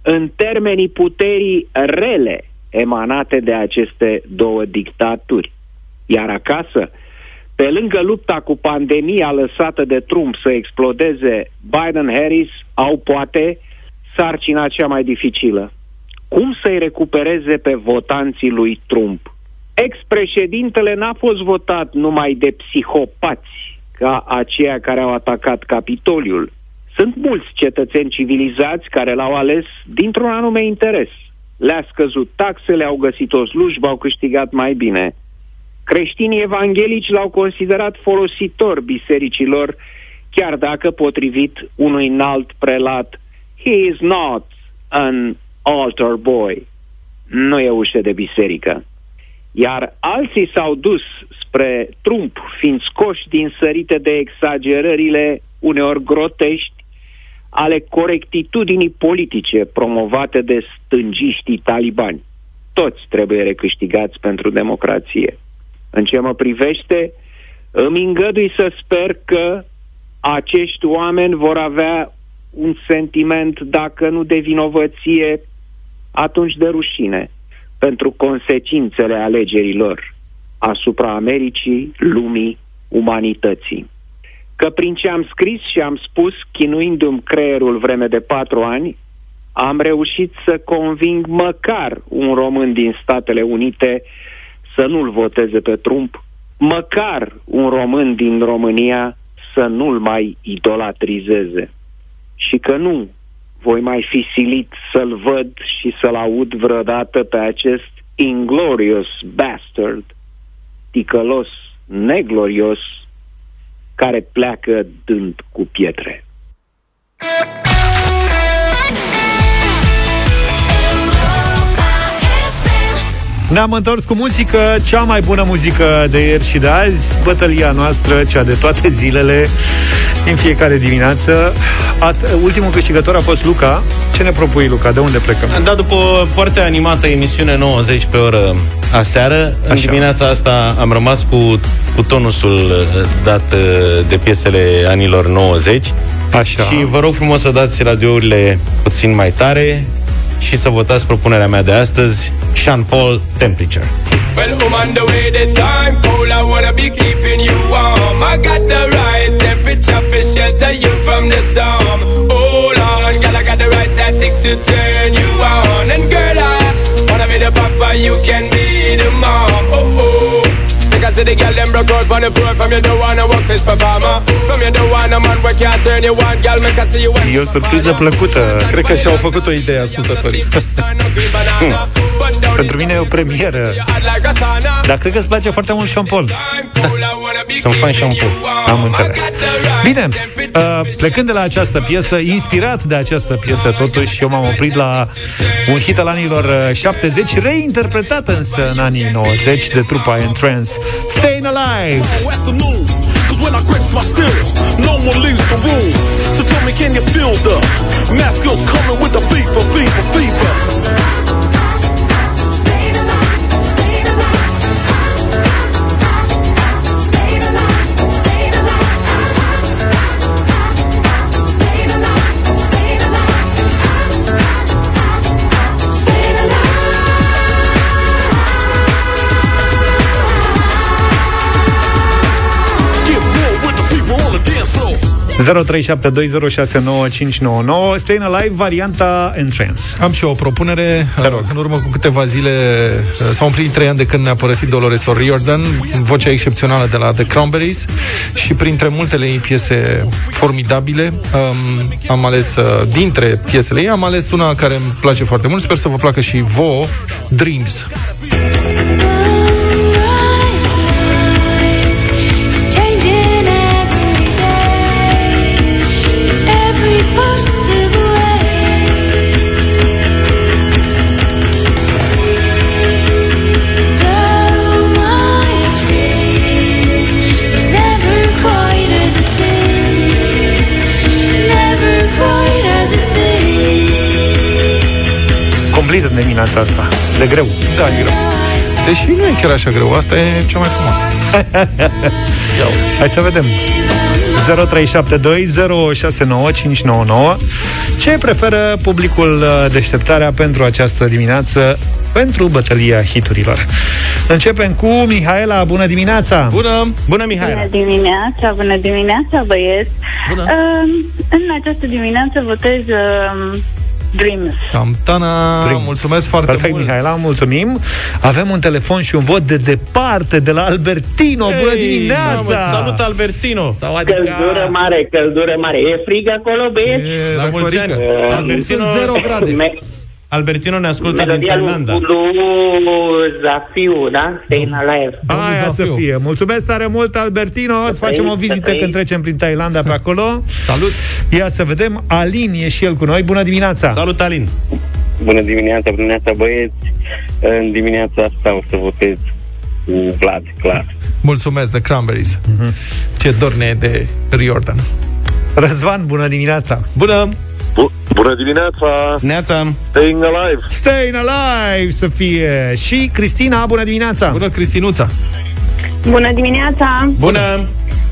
în termenii puterii rele emanate de aceste două dictaturi. Iar acasă, pe lângă lupta cu pandemia lăsată de Trump să explodeze, Biden-Harris au poate sarcina cea mai dificilă. Cum să-i recupereze pe votanții lui Trump? Ex-președintele n-a fost votat numai de psihopați ca aceia care au atacat Capitoliul. Sunt mulți cetățeni civilizați care l-au ales dintr-un anume interes. Le-a scăzut taxele, au găsit o slujbă, au câștigat mai bine. Creștinii evanghelici l-au considerat folositor bisericilor, chiar dacă, potrivit unui înalt prelat, he is not an altar boy. Nu e ușă de biserică. Iar alții s-au dus spre Trump, fiind scoși din sărite de exagerările uneori grotești ale corectitudinii politice promovate de stângiștii talibani. Toți trebuie recâștigați pentru democrație. În ce mă privește, îmi îngădui să sper că acești oameni vor avea un sentiment, dacă nu de vinovăție, atunci de rușine pentru consecințele alegerilor asupra Americii, lumii, umanității. Că prin ce am scris și am spus, chinuindu-mi creierul vreme de patru ani, am reușit să conving măcar un român din Statele Unite să nu-l voteze pe Trump, măcar un român din România să nu-l mai idolatrizeze. Și că nu voi mai fi silit să-l văd și să-l aud vreodată pe acest inglorious bastard, ticălos, neglorios, care pleacă dând cu pietre. Ne-am întors cu muzică, cea mai bună muzică de ieri și de azi, bătălia noastră, cea de toate zilele, în fiecare dimineață. Asta, ultimul câștigător a fost Luca. Ce ne propui, Luca? De unde plecăm? Da, după o foarte animată emisiune 90 pe oră aseară, Așa. în dimineața asta am rămas cu, cu tonusul uh, dat uh, de piesele anilor 90. Așa. Și vă rog frumos să dați radiourile puțin mai tare și să votați propunerea mea de astăzi, Sean Paul Temperature. Well, I'm on the way, the time cold, I wanna be keeping you warm. I got the right temperature for shelter you from the storm. Hold on, girl, I got the right tactics to turn you on. And girl, I wanna be the papa, you can be the mom. Oh, oh. Because the girl them broke out on the floor From you don't wanna work this performer From you don't wanna man we can't turn you on. Girl, me can see you when E o surpriză plăcută. Cred că și-au făcut o idee ascultătorii Pentru mine e o premieră Dar cred că îți place foarte mult Sean Paul da. Sunt fan Sean Paul Am înțeles Bine, uh, plecând de la această piesă Inspirat de această piesă Totuși eu m-am oprit la Un hit al anilor 70 Reinterpretat însă în anii 90 De trupa Entrance Staying Alive when I grips my stills. No one leaves the room. So tell me, can you feel the masculine's coming with the fever, fever, fever? 0372069599 Stay in Alive, varianta Entrance. Am și eu o propunere. Te rog. Uh, în urmă cu câteva zile uh, s-au împlinit trei ani de când ne-a părăsit Dolores O'Riordan, vocea excepțională de la The Cranberries și printre multele ei piese formidabile um, am ales uh, dintre piesele ei, am ales una care îmi place foarte mult. Sper să vă placă și vouă, Dreams. Seems. Complită de dimineața asta. De greu. Da, e greu. Deși nu e chiar așa greu, asta e cea mai frumoasă. Hai să vedem. 0372069599 Ce preferă publicul uh, deșteptarea pentru această dimineață pentru bătălia hiturilor? Începem cu Mihaela, bună dimineața! Bună! Bună, Mihaela! Bună dimineața, bună dimineața, băieți! Bună. Uh, în această dimineață votez uh, Dreams. Cam tana, Dreams. mulțumesc foarte Perfect, mult. Mihaela, mulțumim. Avem un telefon și un vot de departe de la Albertino. Bună Ei, dimineața! mamă, Salut, Albertino! Sau adică... Căldură mare, căldură mare. E frig acolo, băieți? E, La mulți ani. Răcorică. Albertino, Sunt zero grade. Me- Albertino ne ascultă din Melodia lui Thailanda. lui Zafiu, da? Staying Alive. Aia să Zafiu. fie. Mulțumesc tare mult, Albertino. Îți facem o vizită trăiți. când trecem prin Thailanda pe acolo. Salut! Ia să vedem. Alin e și el cu noi. Bună dimineața! Salut, Alin! Bună dimineața, bună dimineața, băieți. În dimineața asta o să votez cu Vlad, clar. Mulțumesc, The Cranberries. Ce dor ne e de Riordan. Răzvan, bună dimineața! Bună! Bună dimineața! Neața! Staying alive! Staying alive să fie! Și Cristina, bună dimineața! Bună, Cristinuța! Bună dimineața! Bună!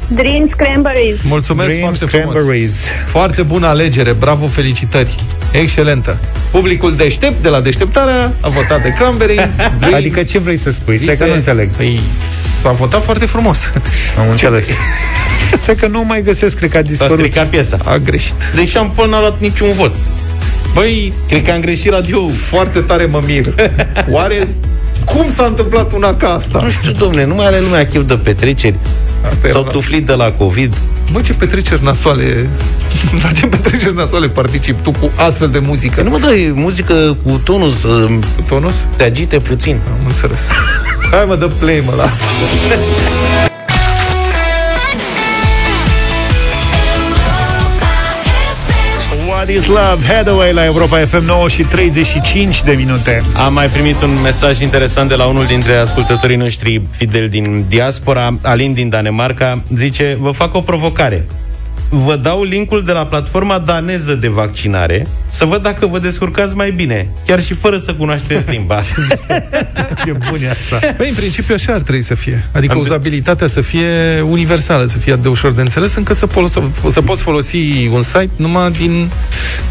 Dreams Cranberries. Mulțumesc Dreams foarte frumos. Cranberries. Foarte bună alegere, bravo, felicitări. Excelentă. Publicul deștept de la deșteptarea a votat de Cranberries. Dreams, Adică ce vrei să spui? Stai că vise. nu înțeleg. Păi, s-a votat foarte frumos. Am înțeles. Cred că nu mai găsesc, cred că a S-a dispărut. stricat piesa. A greșit. Deci am până n-a luat niciun vot. Băi, Cred că am greșit radio. foarte tare mă mir. Oare cum s-a întâmplat una ca asta? Nu știu, domne, nu mai are lumea chef de petreceri. Asta S-au era tuflit de la COVID. Mă, ce petreceri nasoale La ce petreceri nasoale particip tu cu astfel de muzică? Nu mă dai muzică cu tonul să Cu tonus? te agite puțin. Am înțeles Hai mă, dă play mă, lasă What is Love? Hathaway la Europa FM 9 și 35 de minute. Am mai primit un mesaj interesant de la unul dintre ascultătorii noștri fideli din diaspora, Alin din Danemarca. Zice, vă fac o provocare. Vă dau linkul de la platforma daneză de vaccinare să văd dacă vă descurcați mai bine, chiar și fără să cunoașteți limba. Ce bun e asta. Păi, în principiu așa ar trebui să fie Adică Am- uzabilitatea să fie universală Să fie de ușor de înțeles Încât să, polos- să poți folosi un site Numai din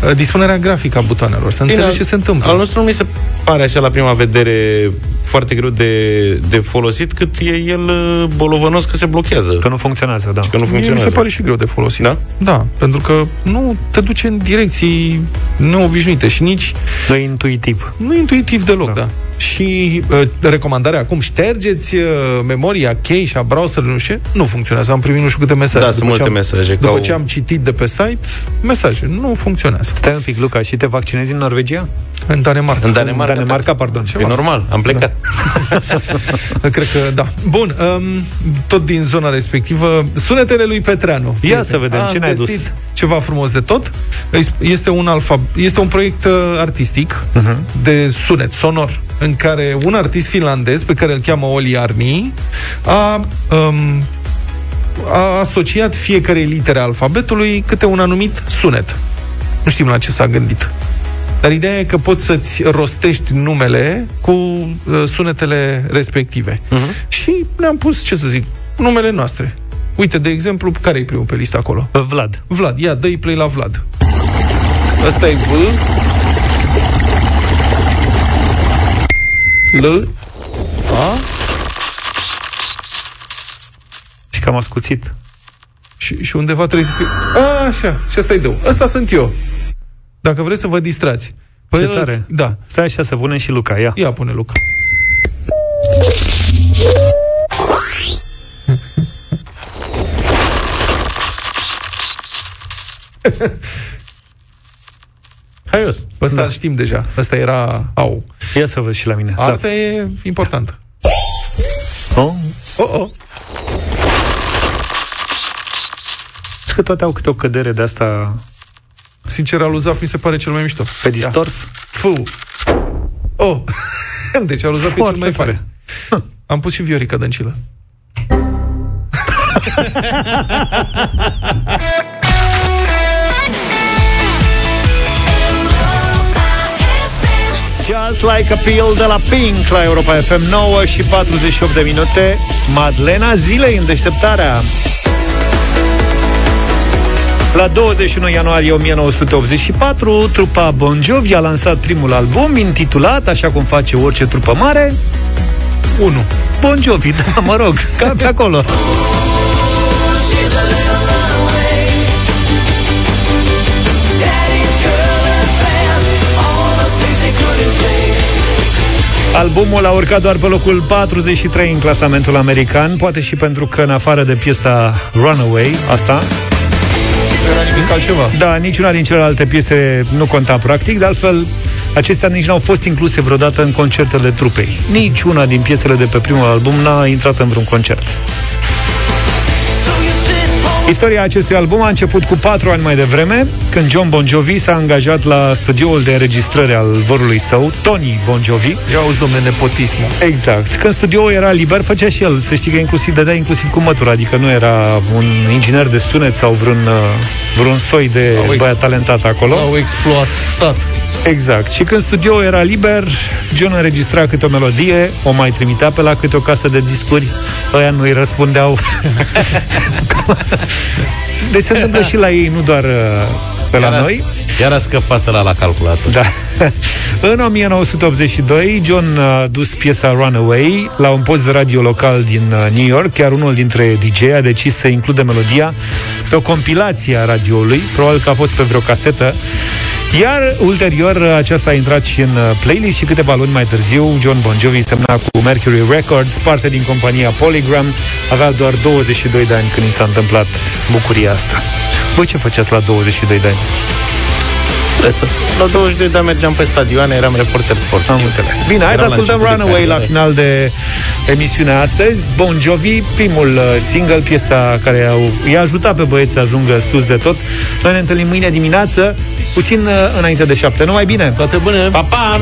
uh, dispunerea grafică a butoanelor Să înțelegi ce se întâmplă Al nostru nu mi se pare așa la prima vedere foarte greu de, de folosit, cât e el uh, bolovănos că se blochează. Că nu funcționează, da. Că nu Mie mi funcționează. se pare și greu de folosit Da? Da, pentru că nu te duce în direcții neobișnuite Și nici Nu e intuitiv. nu e intuitiv deloc, da, da. Și uh, recomandarea acum, ștergeți uh, memoria cache a browserului, nu știu, ce, nu funcționează. Am primit nu știu câte mesaje. Da, sunt După ce multe am, mesaje, După că au- ce am citit de pe site, mesaje, nu funcționează. Stai un pic, Luca, și te vaccinezi în Norvegia? În Danemarca. În Danemarca, În Danemarca, pardon. E normal, am plecat. Cred că da. Bun, um, tot din zona respectivă, sunetele lui Petreanu. Ia să vedem, A ce ne-ai găsit dus? Ceva frumos de tot. Este un alfa, este un proiect uh, artistic Mhm. de sunet sonor în care un artist finlandez pe care îl cheamă Oli Arni a um, a asociat fiecare litere a alfabetului câte un anumit sunet. Nu știm la ce s-a gândit. Dar ideea e că poți să-ți rostești numele cu uh, sunetele respective. Uh-huh. Și ne-am pus, ce să zic, numele noastre. Uite, de exemplu, care e primul pe listă acolo? Vlad. Vlad. Ia, dă-i play la Vlad. Ăsta e V. L. A. Și că am ascuțit. Și, și undeva trebuie să fie... A, așa, și asta e dău. Ăsta sunt eu. Dacă vreți să vă distrați. Ce tare. Da. Stai așa să punem și Luca, ia. Ia pune Luca. Haios. Ăsta da. știm deja. Ăsta era au. Ia să văd și la mine. Arta e importantă. Oh. Oh, oh. Știi că toate au câte o cădere de asta Sincer, aluzaf mi se pare cel mai mișto. pe distors? Fu. Oh. Deci aluzaf e cel Foarte mai fain. Am pus și Viorica Dăncilă. Just like a pill de la Pink la Europa FM 9 și 48 de minute Madlena zilei în deșteptarea la 21 ianuarie 1984, trupa Bon Jovi a lansat primul album intitulat, așa cum face orice trupă mare, 1. Bon Jovi, da, mă rog, ca pe acolo. Albumul a urcat doar pe locul 43 în clasamentul american, poate și pentru că în afară de piesa Runaway, asta, Era nimic altceva. da, niciuna din celelalte piese nu conta practic, de altfel acestea nici n-au fost incluse vreodată în concertele trupei. Niciuna din piesele de pe primul album n-a intrat în vreun concert. Istoria acestui album a început cu patru ani mai devreme, când John Bon Jovi s-a angajat la studioul de înregistrare al vorului său, Tony Bon Jovi. Ia auzi, domne, nepotismul. Exact. Când studioul era liber, făcea și el. Să știi că inclusiv dădea inclusiv cu mătura, adică nu era un inginer de sunet sau vreun, uh, vreun soi de Au ex- băiat talentat acolo. L-au exploatat. Exact. Și când studioul era liber, John înregistra câte o melodie, o mai trimitea pe la câte o casă de discuri, ăia nu îi răspundeau. deci se întâmplă și la ei, nu doar uh, pe la Chiar a- noi. Chiar a scăpat la la calculator. Da. În 1982, John a dus piesa Runaway la un post de radio local din uh, New York. Chiar unul dintre DJ a decis să includă melodia pe o compilație a radioului, probabil că a fost pe vreo casetă. Iar ulterior aceasta a intrat și în uh, playlist și câteva luni mai târziu John Bon Jovi semna cu Mercury Records, parte din compania Polygram, avea doar 22 de ani când i s-a întâmplat bucuria asta. Voi ce făceați la 22 de ani? Presă. La 22 de ani mergeam pe stadioane, eram reporter sport. Am înțeles. Bine, hai să Eram la ascultăm început de Runaway la carieră. final de emisiunea astăzi. Bon Jovi, primul uh, single, piesa care au, i-a ajutat pe băieți să ajungă sus de tot. Noi ne întâlnim mâine dimineață, puțin uh, înainte de șapte. Numai bine! Toate bune! Pa, pa!